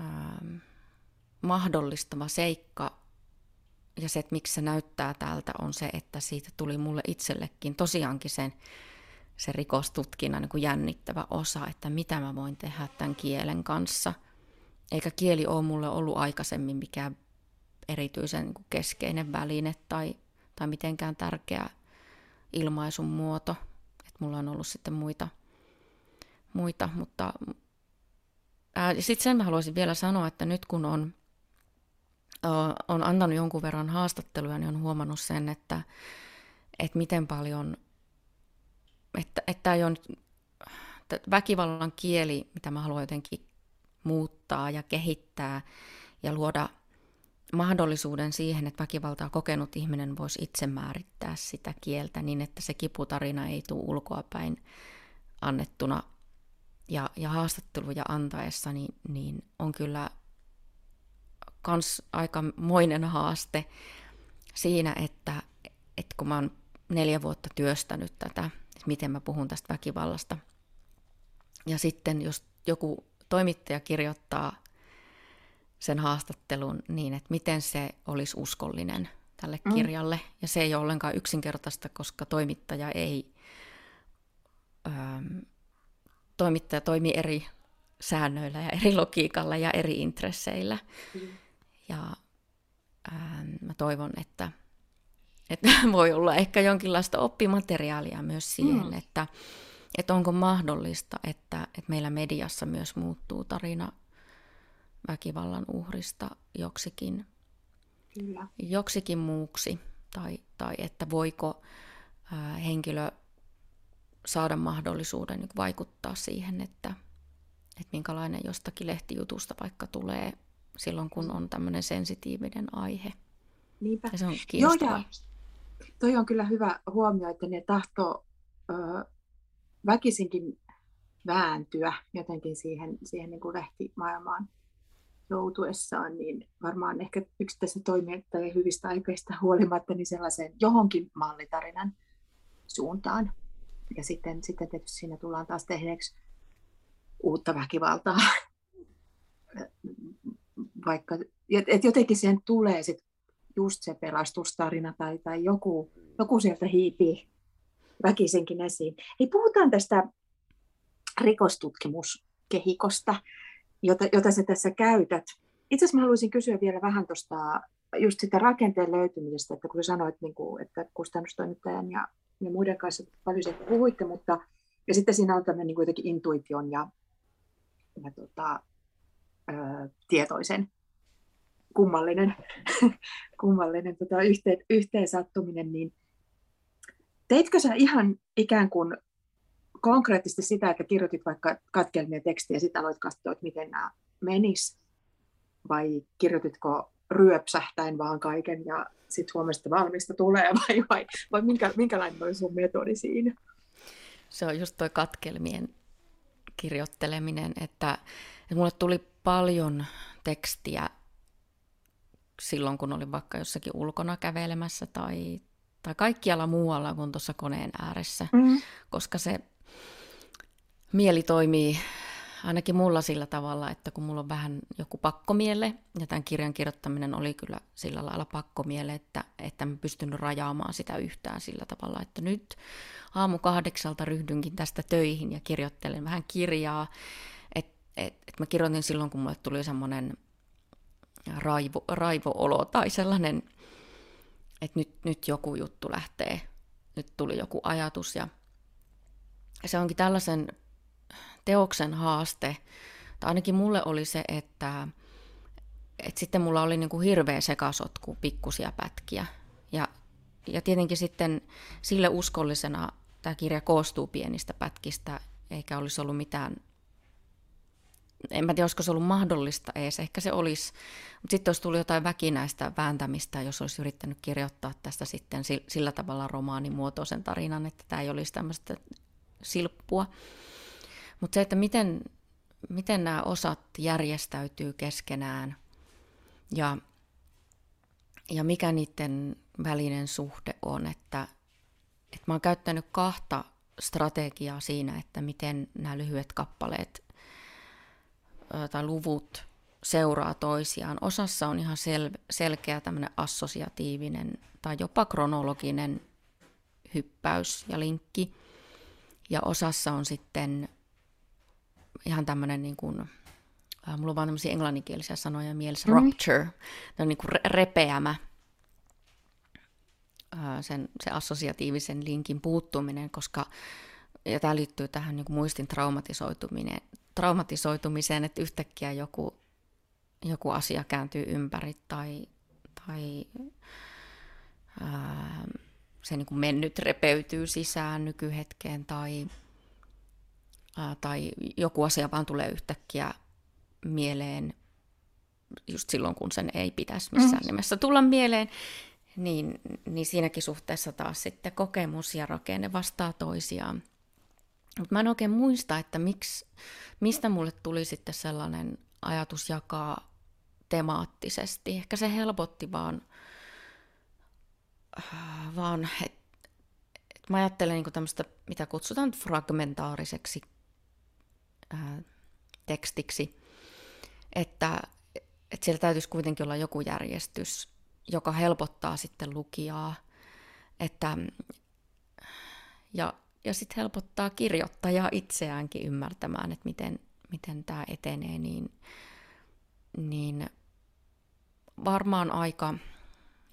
Speaker 2: ähm, mahdollistava seikka ja se, että miksi se näyttää tältä, on se, että siitä tuli mulle itsellekin tosiaankin sen, se rikostutkinnan niin jännittävä osa, että mitä mä voin tehdä tämän kielen kanssa. Eikä kieli ole mulle ollut aikaisemmin mikään erityisen niin keskeinen väline tai, tai mitenkään tärkeä ilmaisun muoto. Että mulla on ollut sitten muita, muita mutta sitten sen mä haluaisin vielä sanoa, että nyt kun on on antanut jonkun verran haastatteluja, niin on huomannut sen, että, että miten paljon, että, että ei ole että väkivallan kieli, mitä mä haluan jotenkin muuttaa ja kehittää ja luoda mahdollisuuden siihen, että väkivaltaa kokenut ihminen voisi itse määrittää sitä kieltä niin, että se kiputarina ei tule ulkoapäin annettuna. Ja, ja haastatteluja antaessa niin, niin on kyllä kans moinen haaste siinä, että, että kun mä oon neljä vuotta työstänyt tätä, että miten mä puhun tästä väkivallasta. Ja sitten jos joku toimittaja kirjoittaa sen haastattelun niin, että miten se olisi uskollinen tälle mm. kirjalle. Ja se ei ole ollenkaan yksinkertaista, koska toimittaja ei... Ähm, toimittaja toimii eri säännöillä ja eri logiikalla ja eri intresseillä. Mm. Ja ää, mä toivon, että, että voi olla ehkä jonkinlaista oppimateriaalia myös siihen, mm. että, että onko mahdollista, että, että meillä mediassa myös muuttuu tarina väkivallan uhrista joksikin, Kyllä. joksikin muuksi, tai, tai että voiko ää, henkilö saada mahdollisuuden niin vaikuttaa siihen, että, että minkälainen jostakin lehtijutusta vaikka tulee silloin, kun on tämmöinen sensitiivinen aihe.
Speaker 1: Niinpä.
Speaker 2: Ja se on kiinnostavaa. Joo,
Speaker 1: ja toi on kyllä hyvä huomio, että ne tahtoo ö, väkisinkin vääntyä jotenkin siihen, siihen niin kuin lehtimaailmaan joutuessaan, niin varmaan ehkä yksittäisen toimijoiden hyvistä aikeista huolimatta niin sellaisen johonkin mallitarinan suuntaan. Ja sitten, sitten tietysti siinä tullaan taas tehneeksi uutta väkivaltaa. Vaikka, et jotenkin siihen tulee sit just se pelastustarina tai, tai joku, joku sieltä hiipii väkisinkin esiin. Hei, puhutaan tästä rikostutkimuskehikosta, jota, jota sä tässä käytät. Itse asiassa haluaisin kysyä vielä vähän tuosta just sitä rakenteen löytymisestä, että kun sanoit, niin kuin, että kustannustoimittajan ja, ja muiden kanssa paljon siitä puhuitte, mutta ja sitten siinä on tämmöinen niin intuition ja, ja tota, tietoisen. Kummallinen, kummallinen tota, yhteen, yhteen sattuminen, niin teitkö sä ihan ikään kuin konkreettisesti sitä, että kirjoitit vaikka katkelmia tekstiä ja sitten aloit katsoa, että miten nämä menis, vai kirjoititko ryöpsähtäen vaan kaiken ja sitten huomasit, että valmista tulee, vai, vai, vai minkä, minkälainen oli sun metodi siinä?
Speaker 2: Se on just toi katkelmien kirjoitteleminen, että, että mulle tuli paljon tekstiä silloin, kun olin vaikka jossakin ulkona kävelemässä tai, tai kaikkialla muualla kuin tuossa koneen ääressä, mm. koska se mieli toimii ainakin mulla sillä tavalla, että kun mulla on vähän joku pakkomielle, ja tämän kirjan kirjoittaminen oli kyllä sillä lailla pakkomiele, että, että mä pystynyt rajaamaan sitä yhtään sillä tavalla, että nyt aamu kahdeksalta ryhdynkin tästä töihin ja kirjoittelen vähän kirjaa, et, et mä kirjoitin silloin, kun mulle tuli semmoinen raivo, raivo-olo tai sellainen, että nyt, nyt joku juttu lähtee, nyt tuli joku ajatus ja se onkin tällaisen teoksen haaste, tai ainakin mulle oli se, että, että sitten mulla oli niin kuin hirveä sekasotku pikkusia pätkiä. Ja, ja tietenkin sitten sille uskollisena tämä kirja koostuu pienistä pätkistä, eikä olisi ollut mitään en mä tiedä, olisiko se ollut mahdollista edes, ehkä se olisi, mutta sitten olisi tullut jotain väkinäistä vääntämistä, jos olisi yrittänyt kirjoittaa tästä sitten sillä tavalla romaanimuotoisen tarinan, että tämä ei olisi tämmöistä silppua. Mutta se, että miten, miten nämä osat järjestäytyy keskenään ja, ja mikä niiden välinen suhde on, että, että mä oon käyttänyt kahta strategiaa siinä, että miten nämä lyhyet kappaleet tai luvut seuraa toisiaan. Osassa on ihan sel- selkeä tämmöinen assosiatiivinen tai jopa kronologinen hyppäys ja linkki. Ja osassa on sitten ihan tämmöinen niin kuin, äh, mulla on vaan tämmöisiä englanninkielisiä sanoja mielessä, mm. rupture, on niin kuin repeämä, äh, sen, se assosiatiivisen linkin puuttuminen, koska, ja tämä liittyy tähän niin kuin muistin traumatisoituminen, traumatisoitumiseen, että yhtäkkiä joku, joku asia kääntyy ympäri tai, tai ää, se niin kuin mennyt repeytyy sisään nykyhetkeen tai, ää, tai joku asia vaan tulee yhtäkkiä mieleen just silloin, kun sen ei pitäisi missään mm. nimessä tulla mieleen, niin, niin siinäkin suhteessa taas sitten kokemus ja rakenne vastaa toisiaan. Mutta mä en oikein muista, että miksi, mistä mulle tuli sitten sellainen ajatus jakaa temaattisesti. Ehkä se helpotti vaan, äh, vaan että et mä ajattelen niin tämmöistä, mitä kutsutaan fragmentaariseksi ää, äh, tekstiksi, että, että siellä täytyisi kuitenkin olla joku järjestys, joka helpottaa sitten lukijaa, että, ja ja sitten helpottaa kirjoittajaa itseäänkin ymmärtämään, että miten, miten tämä etenee, niin, niin varmaan aika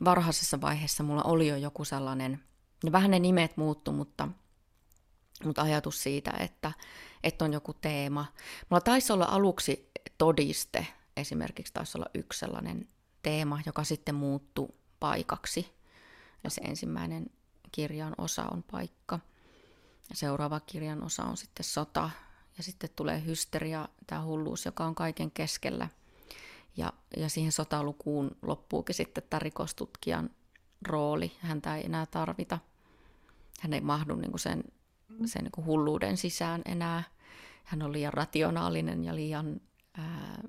Speaker 2: varhaisessa vaiheessa mulla oli jo joku sellainen, ja vähän ne nimet muuttu, mutta, mutta ajatus siitä, että, että on joku teema. Mulla taisi olla aluksi todiste, esimerkiksi taisi olla yksi sellainen teema, joka sitten muuttui paikaksi. Ja se ensimmäinen kirjan osa on paikka. Seuraava kirjan osa on sitten sota ja sitten tulee hysteria, tämä hulluus, joka on kaiken keskellä. Ja, ja siihen sotalukuun loppuukin sitten tämä rikostutkijan rooli. Häntä ei enää tarvita. Hän ei mahdu niin kuin sen, sen niin kuin hulluuden sisään enää. Hän on liian rationaalinen ja liian ää,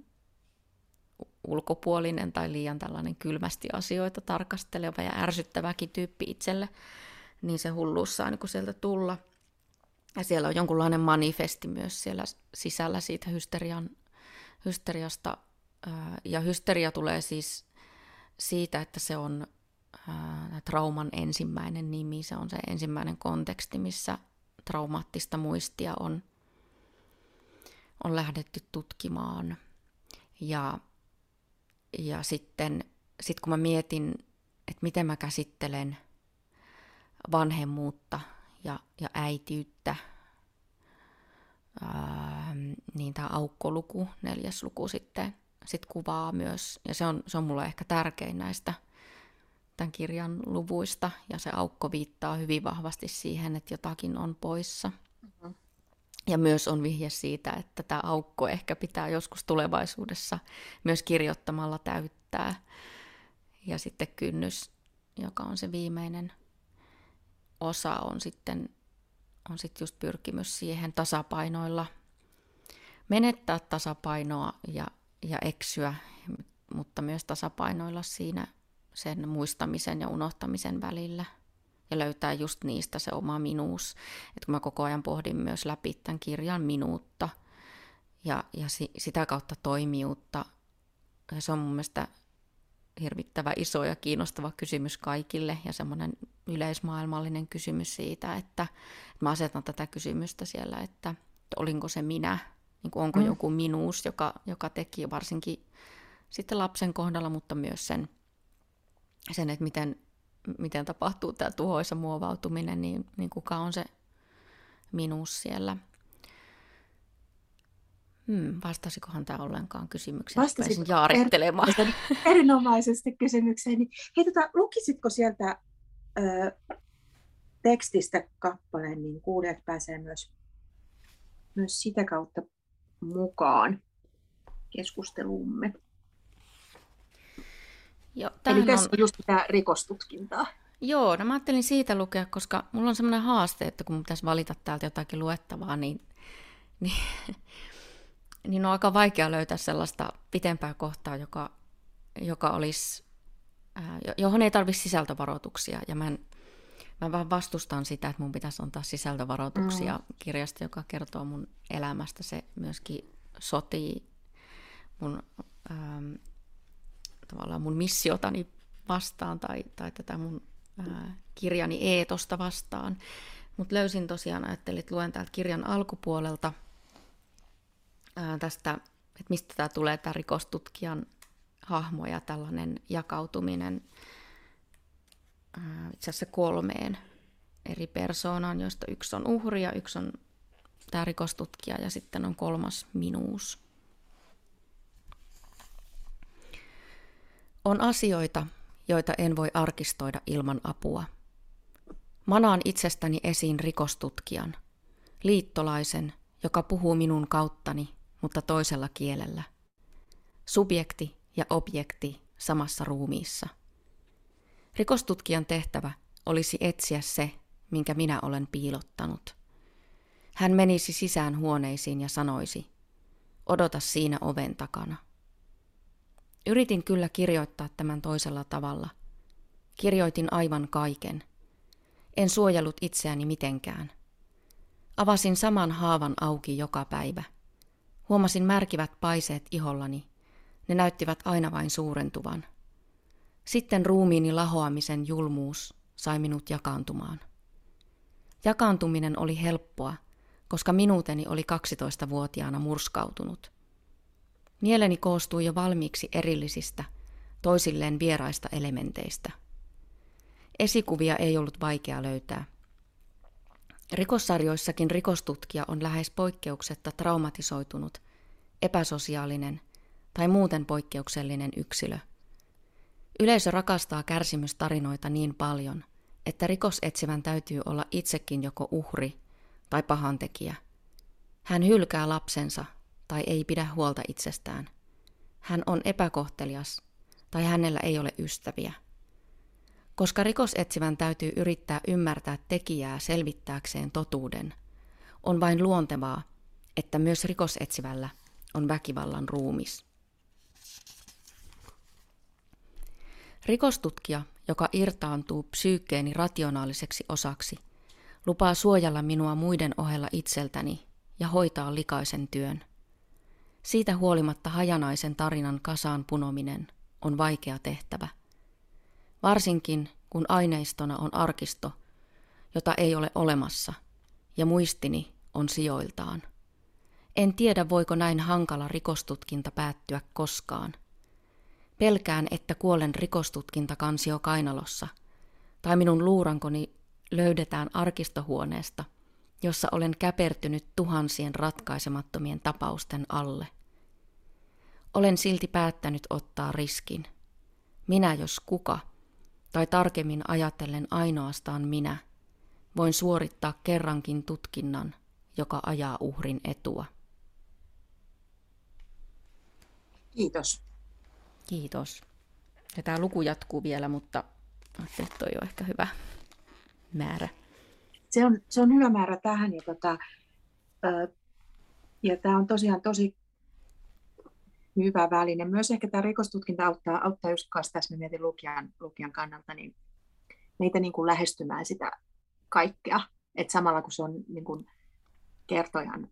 Speaker 2: ulkopuolinen tai liian tällainen kylmästi asioita tarkasteleva ja ärsyttäväkin tyyppi itselle, niin se hulluus saa niin sieltä tulla. Ja siellä on jonkunlainen manifesti myös siellä sisällä siitä hysterian, hysteriasta. Ja hysteria tulee siis siitä, että se on trauman ensimmäinen nimi, se on se ensimmäinen konteksti, missä traumaattista muistia on, on lähdetty tutkimaan. Ja ja sitten sit kun mä mietin, että miten mä käsittelen vanhemmuutta ja, ja äitiyttä, ää, niin tämä aukkoluku, neljäs luku sitten sit kuvaa myös, ja se on, se on mulle ehkä tärkein näistä tämän kirjan luvuista, ja se aukko viittaa hyvin vahvasti siihen, että jotakin on poissa. Mm-hmm. Ja myös on vihje siitä, että tämä aukko ehkä pitää joskus tulevaisuudessa myös kirjoittamalla täyttää. Ja sitten kynnys, joka on se viimeinen osa, on sitten, on sitten just pyrkimys siihen tasapainoilla menettää tasapainoa ja, ja eksyä, mutta myös tasapainoilla siinä sen muistamisen ja unohtamisen välillä – ja löytää just niistä se oma minuus. Et kun mä koko ajan pohdin myös läpi tämän kirjan minuutta ja, ja si, sitä kautta toimijuutta, ja se on mun mielestä hirvittävä iso ja kiinnostava kysymys kaikille ja semmoinen yleismaailmallinen kysymys siitä, että, että mä asetan tätä kysymystä siellä, että, että olinko se minä, niin kuin onko mm. joku minuus, joka, joka teki varsinkin sitten lapsen kohdalla, mutta myös sen, sen että miten miten tapahtuu tämä tuhoisa muovautuminen, niin, niin kuka on se minuus siellä. Hmm, vastasikohan tämä ollenkaan kysymykseen? Vastasin jaarittelemaan. Er,
Speaker 1: erinomaisesti kysymykseen. Hei, tota, lukisitko sieltä ö, tekstistä kappaleen, niin kuulijat pääsee myös, myös sitä kautta mukaan keskusteluumme.
Speaker 2: Jo,
Speaker 1: Eli tässä on just tämä rikostutkintaa.
Speaker 2: Joo, no mä ajattelin siitä lukea, koska mulla on semmoinen haaste, että kun pitäisi valita täältä jotakin luettavaa, niin, niin, niin on aika vaikea löytää sellaista pitempää kohtaa, joka, joka olisi, äh, johon ei tarvitse sisältövaroituksia. Ja mä, en, mä vaan vastustan sitä, että mun pitäisi antaa sisältövaroituksia mm. kirjasta, joka kertoo mun elämästä. Se myöskin sotii mun ähm, tavallaan mun missiotani vastaan tai, tai tätä mun ää, kirjani eetosta vastaan. Mutta löysin tosiaan, ajattelin, että luen täältä kirjan alkupuolelta ää, tästä, että mistä tämä tulee, tämä rikostutkijan hahmo ja tällainen jakautuminen ää, itse asiassa kolmeen eri persoonaan, joista yksi on uhri ja yksi on tämä rikostutkija ja sitten on kolmas minuus. On asioita, joita en voi arkistoida ilman apua. Manaan itsestäni esiin rikostutkijan, liittolaisen, joka puhuu minun kauttani, mutta toisella kielellä. Subjekti ja objekti samassa ruumiissa. Rikostutkijan tehtävä olisi etsiä se, minkä minä olen piilottanut. Hän menisi sisään huoneisiin ja sanoisi, odota siinä oven takana. Yritin kyllä kirjoittaa tämän toisella tavalla. Kirjoitin aivan kaiken. En suojellut itseäni mitenkään. Avasin saman haavan auki joka päivä. Huomasin märkivät paiseet ihollani. Ne näyttivät aina vain suurentuvan. Sitten ruumiini lahoamisen julmuus sai minut jakaantumaan. Jakaantuminen oli helppoa, koska minuuteni oli 12-vuotiaana murskautunut – Mieleni koostuu jo valmiiksi erillisistä, toisilleen vieraista elementeistä. Esikuvia ei ollut vaikea löytää. Rikossarjoissakin rikostutkija on lähes poikkeuksetta traumatisoitunut, epäsosiaalinen tai muuten poikkeuksellinen yksilö. Yleisö rakastaa kärsimystarinoita niin paljon, että rikosetsivän täytyy olla itsekin joko uhri tai pahantekijä. Hän hylkää lapsensa tai ei pidä huolta itsestään. Hän on epäkohtelias tai hänellä ei ole ystäviä. Koska rikosetsivän täytyy yrittää ymmärtää tekijää selvittääkseen totuuden, on vain luontevaa, että myös rikosetsivällä on väkivallan ruumis. Rikostutkija, joka irtaantuu psyykkeeni rationaaliseksi osaksi, lupaa suojella minua muiden ohella itseltäni ja hoitaa likaisen työn. Siitä huolimatta hajanaisen tarinan kasaan punominen on vaikea tehtävä. Varsinkin kun aineistona on arkisto, jota ei ole olemassa, ja muistini on sijoiltaan. En tiedä, voiko näin hankala rikostutkinta päättyä koskaan. Pelkään, että kuolen rikostutkintakansio kainalossa, tai minun luurankoni löydetään arkistohuoneesta, jossa olen käpertynyt tuhansien ratkaisemattomien tapausten alle. Olen silti päättänyt ottaa riskin. Minä jos kuka, tai tarkemmin ajatellen ainoastaan minä, voin suorittaa kerrankin tutkinnan, joka ajaa uhrin etua.
Speaker 1: Kiitos.
Speaker 2: Kiitos. Ja tämä luku jatkuu vielä, mutta ajattelin, että toi on ehkä hyvä määrä.
Speaker 1: Se on, se on hyvä määrä tähän. Ja, tota, ja tämä on tosiaan tosi hyvä väline. Myös ehkä tämä rikostutkinta auttaa, auttaa just kanssa tässä, mietin lukijan, lukijan kannalta, niin meitä niin kuin lähestymään sitä kaikkea. Et samalla kun se on niin kuin kertojan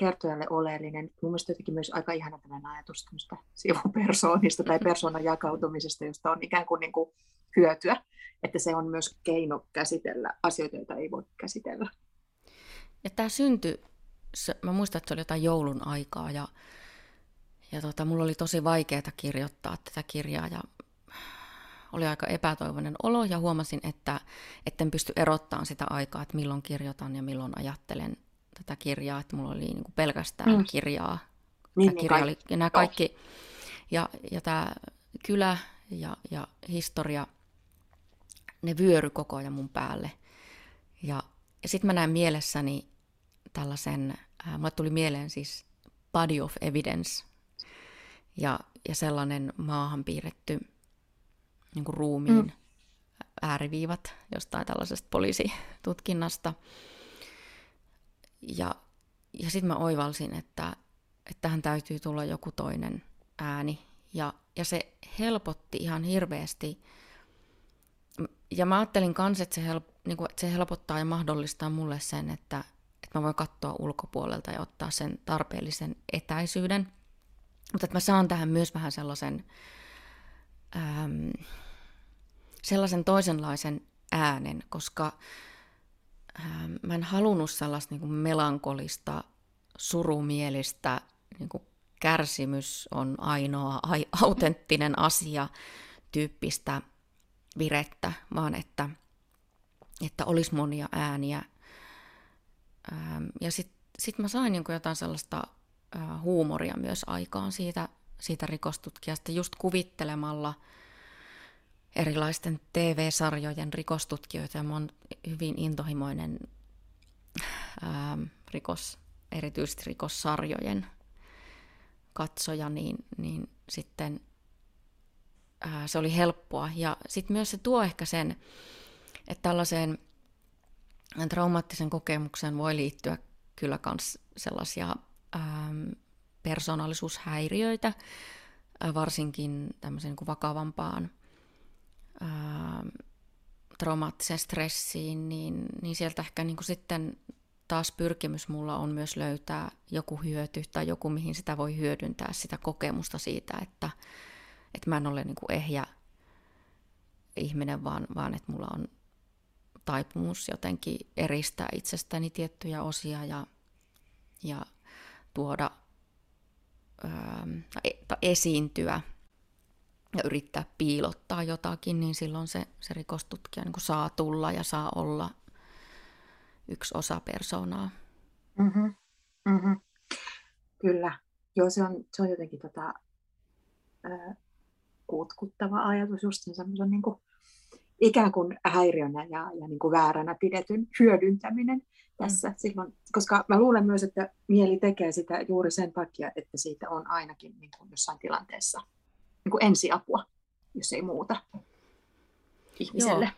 Speaker 1: kertojalle oleellinen. Mun mielestä jotenkin myös aika ihana tämmöinen ajatus sivupersoonista tai persoonan jakautumisesta, josta on ikään kuin, niin kuin hyötyä, että se on myös keino käsitellä asioita, joita ei voi käsitellä.
Speaker 2: Ja tämä syntyi, mä muistan, että se oli jotain joulun aikaa ja, ja tota, mulla oli tosi vaikeaa kirjoittaa tätä kirjaa ja oli aika epätoivoinen olo ja huomasin, että etten pysty erottamaan sitä aikaa, että milloin kirjoitan ja milloin ajattelen tätä kirjaa, että mulla oli niin kuin pelkästään mm. kirjaa. Niin, tämä kirja oli, ja nämä kaikki, ja, ja tämä kylä ja, ja historia, ne vyöry koko ajan mun päälle. Ja, ja sitten mä näen mielessäni tällaisen, äh, mulle tuli mieleen siis body of evidence, ja, ja sellainen maahan piirretty niin kuin ruumiin mm. ääriviivat jostain tällaisesta poliisitutkinnasta – ja, ja sitten mä oivalsin, että, että tähän täytyy tulla joku toinen ääni. Ja, ja se helpotti ihan hirveästi. Ja mä ajattelin myös, että se, help, niin kuin, että se helpottaa ja mahdollistaa mulle sen, että, että mä voin katsoa ulkopuolelta ja ottaa sen tarpeellisen etäisyyden. Mutta että mä saan tähän myös vähän sellaisen, äm, sellaisen toisenlaisen äänen, koska Ähm, mä en halunnut sellaista niin kuin melankolista, surumielistä, niin kuin kärsimys on ainoa ai, autenttinen asia tyyppistä virettä, vaan että, että olisi monia ääniä. Ähm, ja sitten sit mä sain niin jotain sellaista huumoria myös aikaan siitä, siitä rikostutkijasta, just kuvittelemalla – erilaisten TV-sarjojen rikostutkijoita ja mä oon hyvin intohimoinen ää, rikos, erityisesti rikossarjojen katsoja, niin, niin sitten ää, se oli helppoa. Ja sitten myös se tuo ehkä sen, että tällaiseen traumaattisen kokemukseen voi liittyä kyllä myös sellaisia ää, persoonallisuushäiriöitä, varsinkin tämmöiseen niin vakavampaan ää, traumaattiseen stressiin, niin, niin sieltä ehkä niin kuin sitten taas pyrkimys mulla on myös löytää joku hyöty tai joku, mihin sitä voi hyödyntää, sitä kokemusta siitä, että, että mä en ole niin kuin ehjä ihminen, vaan, vaan että mulla on taipumus jotenkin eristää itsestäni tiettyjä osia ja, ja tuoda ää, tai esiintyä ja yrittää piilottaa jotakin, niin silloin se, se rikostutkija niin saa tulla ja saa olla yksi osa persoonaa.
Speaker 1: Mm-hmm. Mm-hmm. Kyllä. Joo, se on, se on jotenkin tota, ää, kutkuttava ajatus just sen semmoisen niin ikään kuin häiriönä ja, ja niin kuin vääränä pidetyn hyödyntäminen tässä mm. silloin, koska mä luulen myös, että mieli tekee sitä juuri sen takia, että siitä on ainakin niin kuin jossain tilanteessa niin kuin ensiapua, jos ei muuta ihmiselle.
Speaker 2: Joo,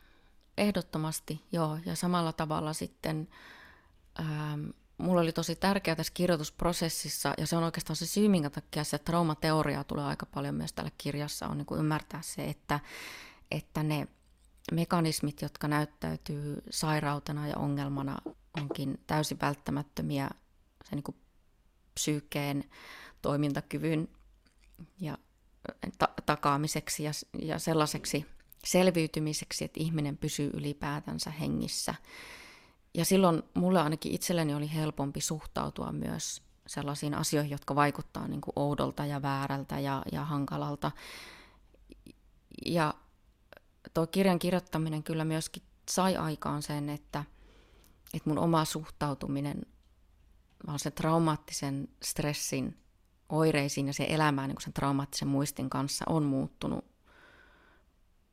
Speaker 2: ehdottomasti, joo. Ja samalla tavalla sitten ähm, mulla oli tosi tärkeää tässä kirjoitusprosessissa, ja se on oikeastaan se syy, minkä takia se traumateoria tulee aika paljon myös tällä kirjassa, on niin kuin ymmärtää se, että, että ne mekanismit, jotka näyttäytyy sairautena ja ongelmana, onkin täysin välttämättömiä sen niin psyykkeen toimintakyvyn ja ta- takaamiseksi ja, ja sellaiseksi selviytymiseksi, että ihminen pysyy ylipäätänsä hengissä. Ja silloin mulle ainakin itselleni oli helpompi suhtautua myös sellaisiin asioihin, jotka vaikuttaa niin kuin oudolta ja väärältä ja, ja hankalalta. Ja tuo kirjan kirjoittaminen kyllä myöskin sai aikaan sen, että, että mun oma suhtautuminen vaan sen traumaattisen stressin oireisiin ja se elämään niin sen traumaattisen muistin kanssa on muuttunut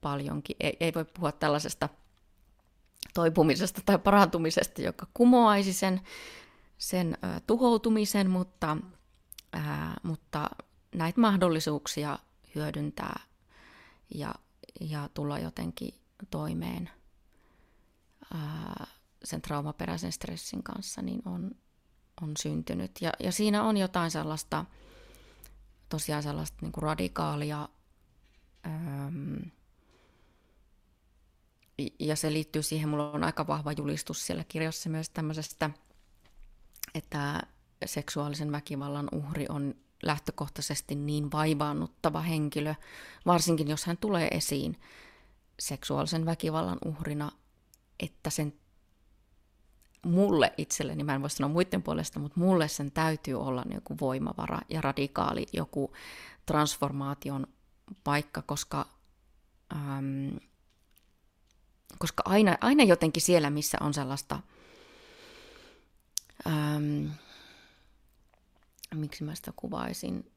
Speaker 2: paljonkin. Ei, ei voi puhua tällaisesta toipumisesta tai parantumisesta, joka kumoaisi sen, sen ö, tuhoutumisen, mutta, ää, mutta näitä mahdollisuuksia hyödyntää ja, ja tulla jotenkin toimeen ää, sen traumaperäisen stressin kanssa, niin on, on syntynyt. Ja, ja siinä on jotain sellaista, tosiaan sellaista niin kuin radikaalia, äm, ja se liittyy siihen, mulla on aika vahva julistus siellä kirjassa myös tämmöisestä, että seksuaalisen väkivallan uhri on lähtökohtaisesti niin vaivaannuttava henkilö, varsinkin jos hän tulee esiin seksuaalisen väkivallan uhrina, että sen mulle itselleni, mä en voi sanoa muiden puolesta, mutta mulle sen täytyy olla joku voimavara ja radikaali joku transformaation paikka, koska ähm, koska aina, aina jotenkin siellä, missä on sellaista, äm, miksi mä sitä kuvaisin,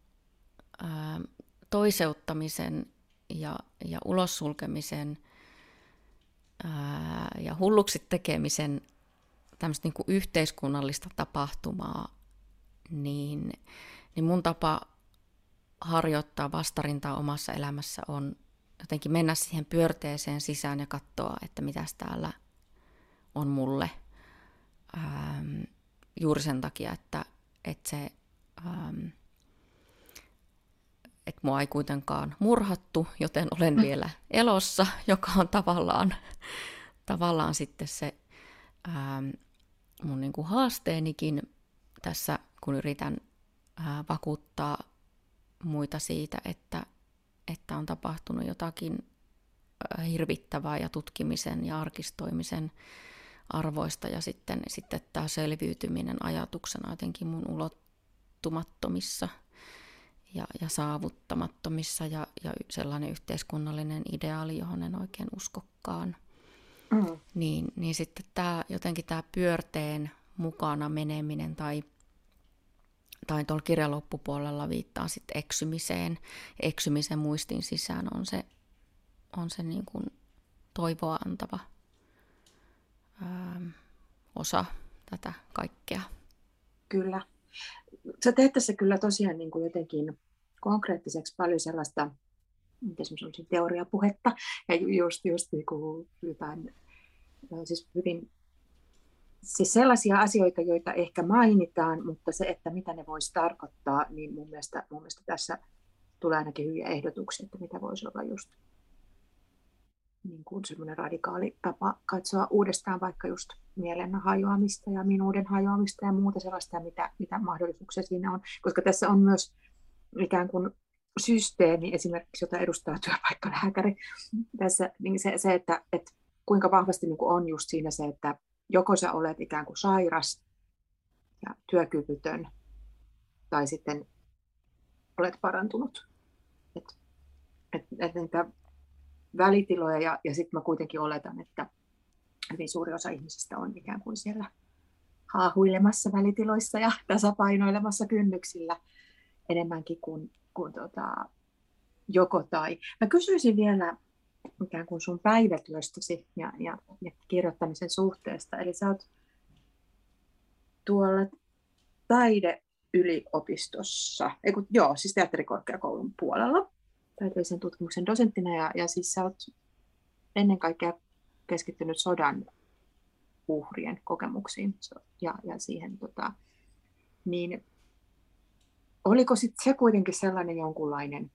Speaker 2: äm, toiseuttamisen ja, ja ulossulkemisen ää, ja hulluksi tekemisen tämmöistä niin yhteiskunnallista tapahtumaa, niin, niin mun tapa harjoittaa vastarintaa omassa elämässä on jotenkin mennä siihen pyörteeseen sisään ja katsoa, että mitäs täällä on mulle. Ähm, juuri sen takia, että, että se, ähm, että mua ei kuitenkaan murhattu, joten olen mm. vielä elossa, joka on tavallaan, tavallaan sitten se ähm, mun niin kuin haasteenikin tässä, kun yritän äh, vakuuttaa muita siitä, että että on tapahtunut jotakin hirvittävää ja tutkimisen ja arkistoimisen arvoista ja sitten, sitten tämä selviytyminen ajatuksena jotenkin mun ulottumattomissa ja, ja saavuttamattomissa ja, ja sellainen yhteiskunnallinen ideaali, johon en oikein uskokkaan. Mm. Niin, niin sitten tämä, jotenkin tämä pyörteen mukana meneminen tai tai tuolla kirjan loppupuolella viittaa sitten eksymiseen. Eksymisen muistin sisään on se, on se niin kuin toivoa antava ähm, osa tätä kaikkea.
Speaker 1: Kyllä. Sä teet tässä kyllä tosiaan niin kuin jotenkin konkreettiseksi paljon sellaista miten teoriapuhetta ja just, just niin kuin jotain, siis hyvin siis sellaisia asioita, joita ehkä mainitaan, mutta se, että mitä ne voisi tarkoittaa, niin mun mielestä, mun mielestä tässä tulee ainakin hyviä ehdotuksia, että mitä voisi olla just niin kuin semmoinen radikaali tapa katsoa uudestaan vaikka just mielen hajoamista ja minuuden hajoamista ja muuta sellaista, mitä, mitä mahdollisuuksia siinä on. Koska tässä on myös ikään kuin systeemi esimerkiksi, jota edustaa työpaikkalääkäri. Tässä niin se, se että, että kuinka vahvasti niin kuin on just siinä se, että joko sä olet ikään kuin sairas ja työkyvytön, tai sitten olet parantunut. Et, et, et niitä välitiloja, ja, ja sitten mä kuitenkin oletan, että hyvin suuri osa ihmisistä on ikään kuin siellä haahuilemassa välitiloissa ja tasapainoilemassa kynnyksillä enemmänkin kuin, kuin tota, joko tai. Mä kysyisin vielä ikään kuin sun päivätyöstäsi ja, ja, ja kirjoittamisen suhteesta. Eli sä oot tuolla taideyliopistossa, ei kun, joo, siis teatterikorkeakoulun puolella taiteellisen tutkimuksen dosenttina ja, ja siis sä oot ennen kaikkea keskittynyt sodan uhrien kokemuksiin ja, ja siihen, tota, niin oliko sitten se kuitenkin sellainen jonkunlainen,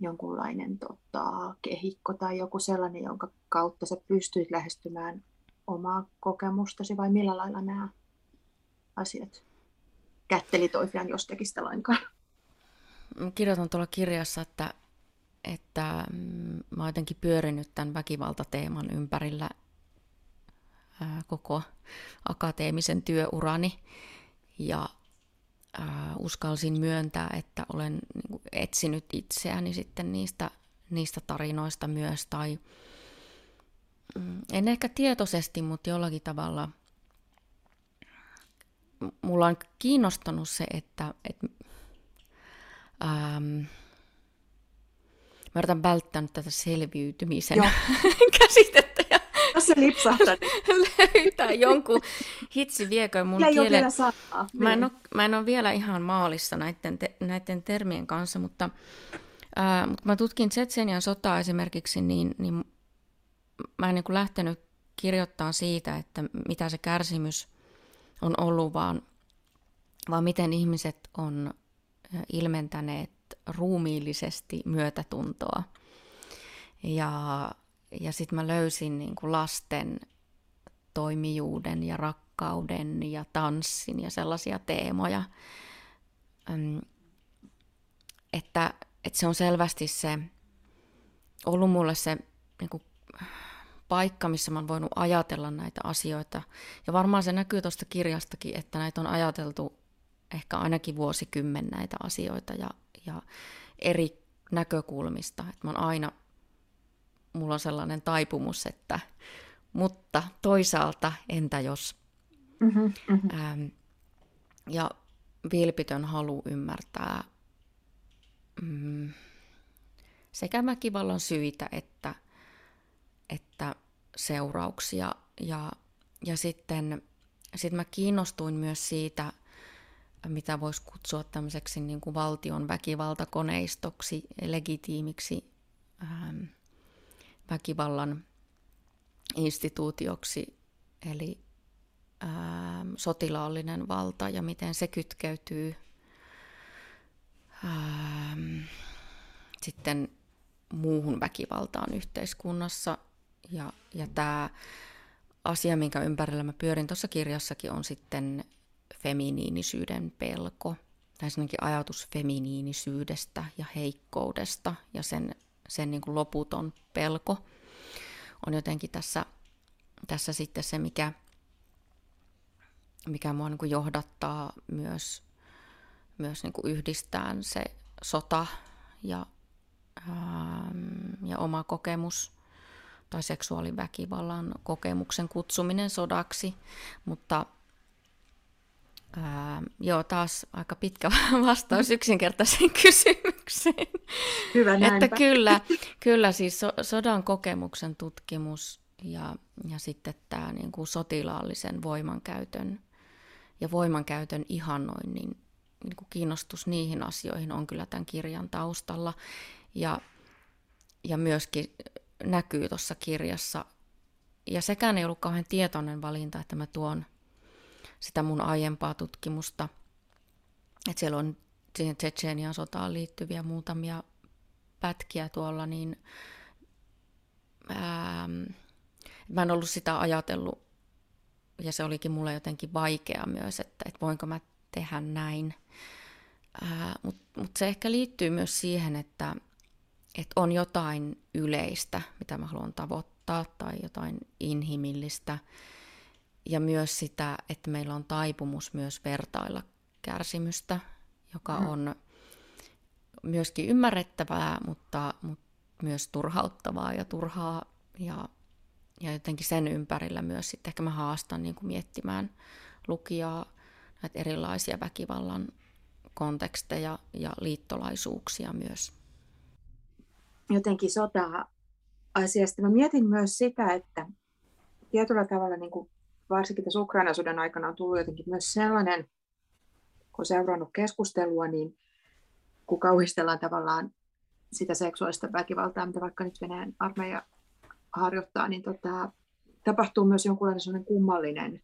Speaker 1: jonkunlainen tota, kehikko tai joku sellainen, jonka kautta sä pystyit lähestymään omaa kokemustasi vai millä lailla nämä asiat kätteli toisiaan, jos teki sitä lainkaan?
Speaker 2: Kirjoitan tuolla kirjassa, että, että mm, mä oon jotenkin pyörinyt tämän väkivaltateeman ympärillä koko akateemisen työurani ja ää, uskalsin myöntää, että olen niin kuin, etsinyt itseäni sitten niistä, niistä tarinoista myös tai mm, en ehkä tietoisesti, mutta jollakin tavalla mulla on kiinnostanut se, että, että ähm, mä yritän välttää tätä selviytymisen käsitettä ja
Speaker 1: se lipsahtaa.
Speaker 2: löytää jonkun hitsi viekö mun
Speaker 1: ja
Speaker 2: kielen.
Speaker 1: vielä.
Speaker 2: Mä en, ole, mä en ole vielä ihan maalissa näiden, te, näiden termien kanssa, mutta, ää, mutta mä tutkin Tsetsenian sotaa esimerkiksi, niin, niin mä en niin kuin lähtenyt kirjoittamaan siitä, että mitä se kärsimys on ollut, vaan, vaan miten ihmiset on ilmentäneet ruumiillisesti myötätuntoa. Ja, ja sitten mä löysin niin kuin lasten toimijuuden ja rakkauden ja tanssin ja sellaisia teemoja, että, että se on selvästi se, ollut mulle se niin kuin, paikka, missä mä oon voinut ajatella näitä asioita. Ja varmaan se näkyy tuosta kirjastakin, että näitä on ajateltu ehkä ainakin vuosikymmen näitä asioita ja, ja eri näkökulmista. Että mä oon aina, mulla on sellainen taipumus, että mutta toisaalta entä jos. Mm-hmm, mm-hmm. Ähm, ja vilpitön halu ymmärtää mm, sekä väkivallan syitä että, että seurauksia. Ja, ja sitten sit mä kiinnostuin myös siitä, mitä voisi kutsua tämmöiseksi niin kuin valtion väkivaltakoneistoksi, legitiimiksi ähm, väkivallan instituutioksi, eli ähm, sotilaallinen valta ja miten se kytkeytyy ähm, sitten muuhun väkivaltaan yhteiskunnassa. Ja, ja tämä asia, minkä ympärillä mä pyörin tuossa kirjassakin, on sitten feminiinisyyden pelko, tai ajatus feminiinisyydestä ja heikkoudesta ja sen, sen niin kuin loputon pelko. On jotenkin tässä, tässä sitten se, mikä, mikä mua niin kuin johdattaa myös, myös niin kuin yhdistään se sota ja, ähm, ja oma kokemus tai seksuaaliväkivallan kokemuksen kutsuminen sodaksi, mutta Ää, joo, taas aika pitkä vastaus yksinkertaiseen kysymykseen.
Speaker 1: Hyvä näinpä.
Speaker 2: Että kyllä, kyllä siis so, sodan kokemuksen tutkimus ja, ja sitten tämä niin kuin sotilaallisen voimankäytön ja voimankäytön ihannoinnin niin kuin kiinnostus niihin asioihin on kyllä tämän kirjan taustalla. Ja, ja myöskin näkyy tuossa kirjassa. Ja sekään ei ollut kauhean tietoinen valinta, että mä tuon sitä mun aiempaa tutkimusta. Että siellä on siihen Tsetsenian sotaan liittyviä muutamia pätkiä tuolla, niin ää, mä en ollut sitä ajatellut, ja se olikin mulle jotenkin vaikea myös, että, että voinko mä tehdä näin. Mutta mut se ehkä liittyy myös siihen, että, että on jotain yleistä, mitä mä haluan tavoittaa, tai jotain inhimillistä, ja myös sitä, että meillä on taipumus myös vertailla kärsimystä, joka mm. on myöskin ymmärrettävää, mutta, mutta myös turhauttavaa ja turhaa. Ja, ja jotenkin sen ympärillä myös sitten ehkä mä haastan niin kuin miettimään lukijaa näitä erilaisia väkivallan konteksteja ja liittolaisuuksia myös.
Speaker 1: jotenkin sota-asiasta. Mä mietin myös sitä, että tietyllä tavalla niin kuin varsinkin tässä Ukrainan sodan aikana on tullut jotenkin myös sellainen, kun seurannut keskustelua, niin kun kauhistellaan tavallaan sitä seksuaalista väkivaltaa, mitä vaikka nyt Venäjän armeija harjoittaa, niin tota, tapahtuu myös jonkunlainen sellainen kummallinen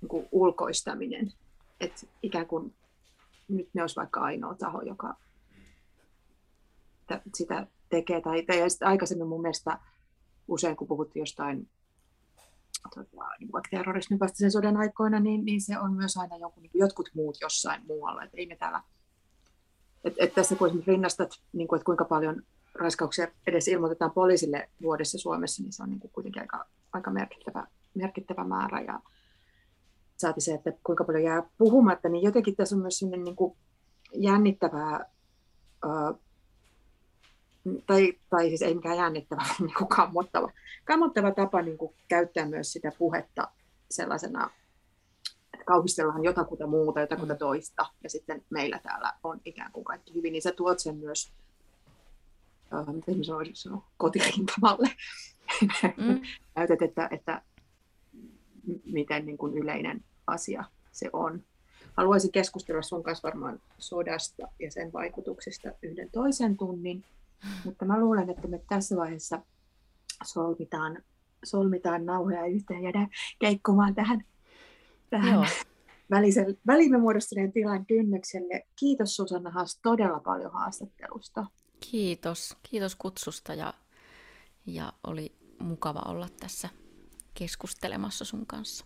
Speaker 1: niin kuin ulkoistaminen. Että ikään kuin nyt ne olisi vaikka ainoa taho, joka sitä tekee. Tai, tai aikaisemmin mun mielestä usein, kun puhuttiin jostain tota, niin vaikka terrorismin vastaisen sodan aikoina, niin, niin se on myös aina jonkun, niin jotkut muut jossain muualla. Että ei me täällä, et, et tässä kun rinnastat, niin kuin, että kuinka paljon raiskauksia edes ilmoitetaan poliisille vuodessa Suomessa, niin se on niin kuin kuitenkin aika, aika merkittävä, merkittävä määrä. Ja saati se, että kuinka paljon jää puhumatta, niin jotenkin tässä on myös sellainen niin kuin jännittävää tai, tai siis ei mikään jännittävä, niin kuin kammottava, kammottava tapa niin kuin käyttää myös sitä puhetta sellaisena, että kauhistellaan jotakuta muuta, jotakuta mm. toista, ja sitten meillä täällä on ikään kuin kaikki hyvin, niin sä tuot sen myös, uh, miten mä sanoisin sanoa, kotirintamalle. Mm. Näytät, että, että miten niin kuin yleinen asia se on. Haluaisin keskustella sun kanssa varmaan sodasta ja sen vaikutuksista yhden toisen tunnin, mutta mä luulen, että me tässä vaiheessa solmitaan, solmitaan nauhoja yhteen ja jäädään keikkumaan tähän, tähän välisen, välimme muodostuneen tilan kynnykselle. Kiitos Susanna Haas todella paljon haastattelusta.
Speaker 2: Kiitos. Kiitos kutsusta ja, ja oli mukava olla tässä keskustelemassa sun kanssa.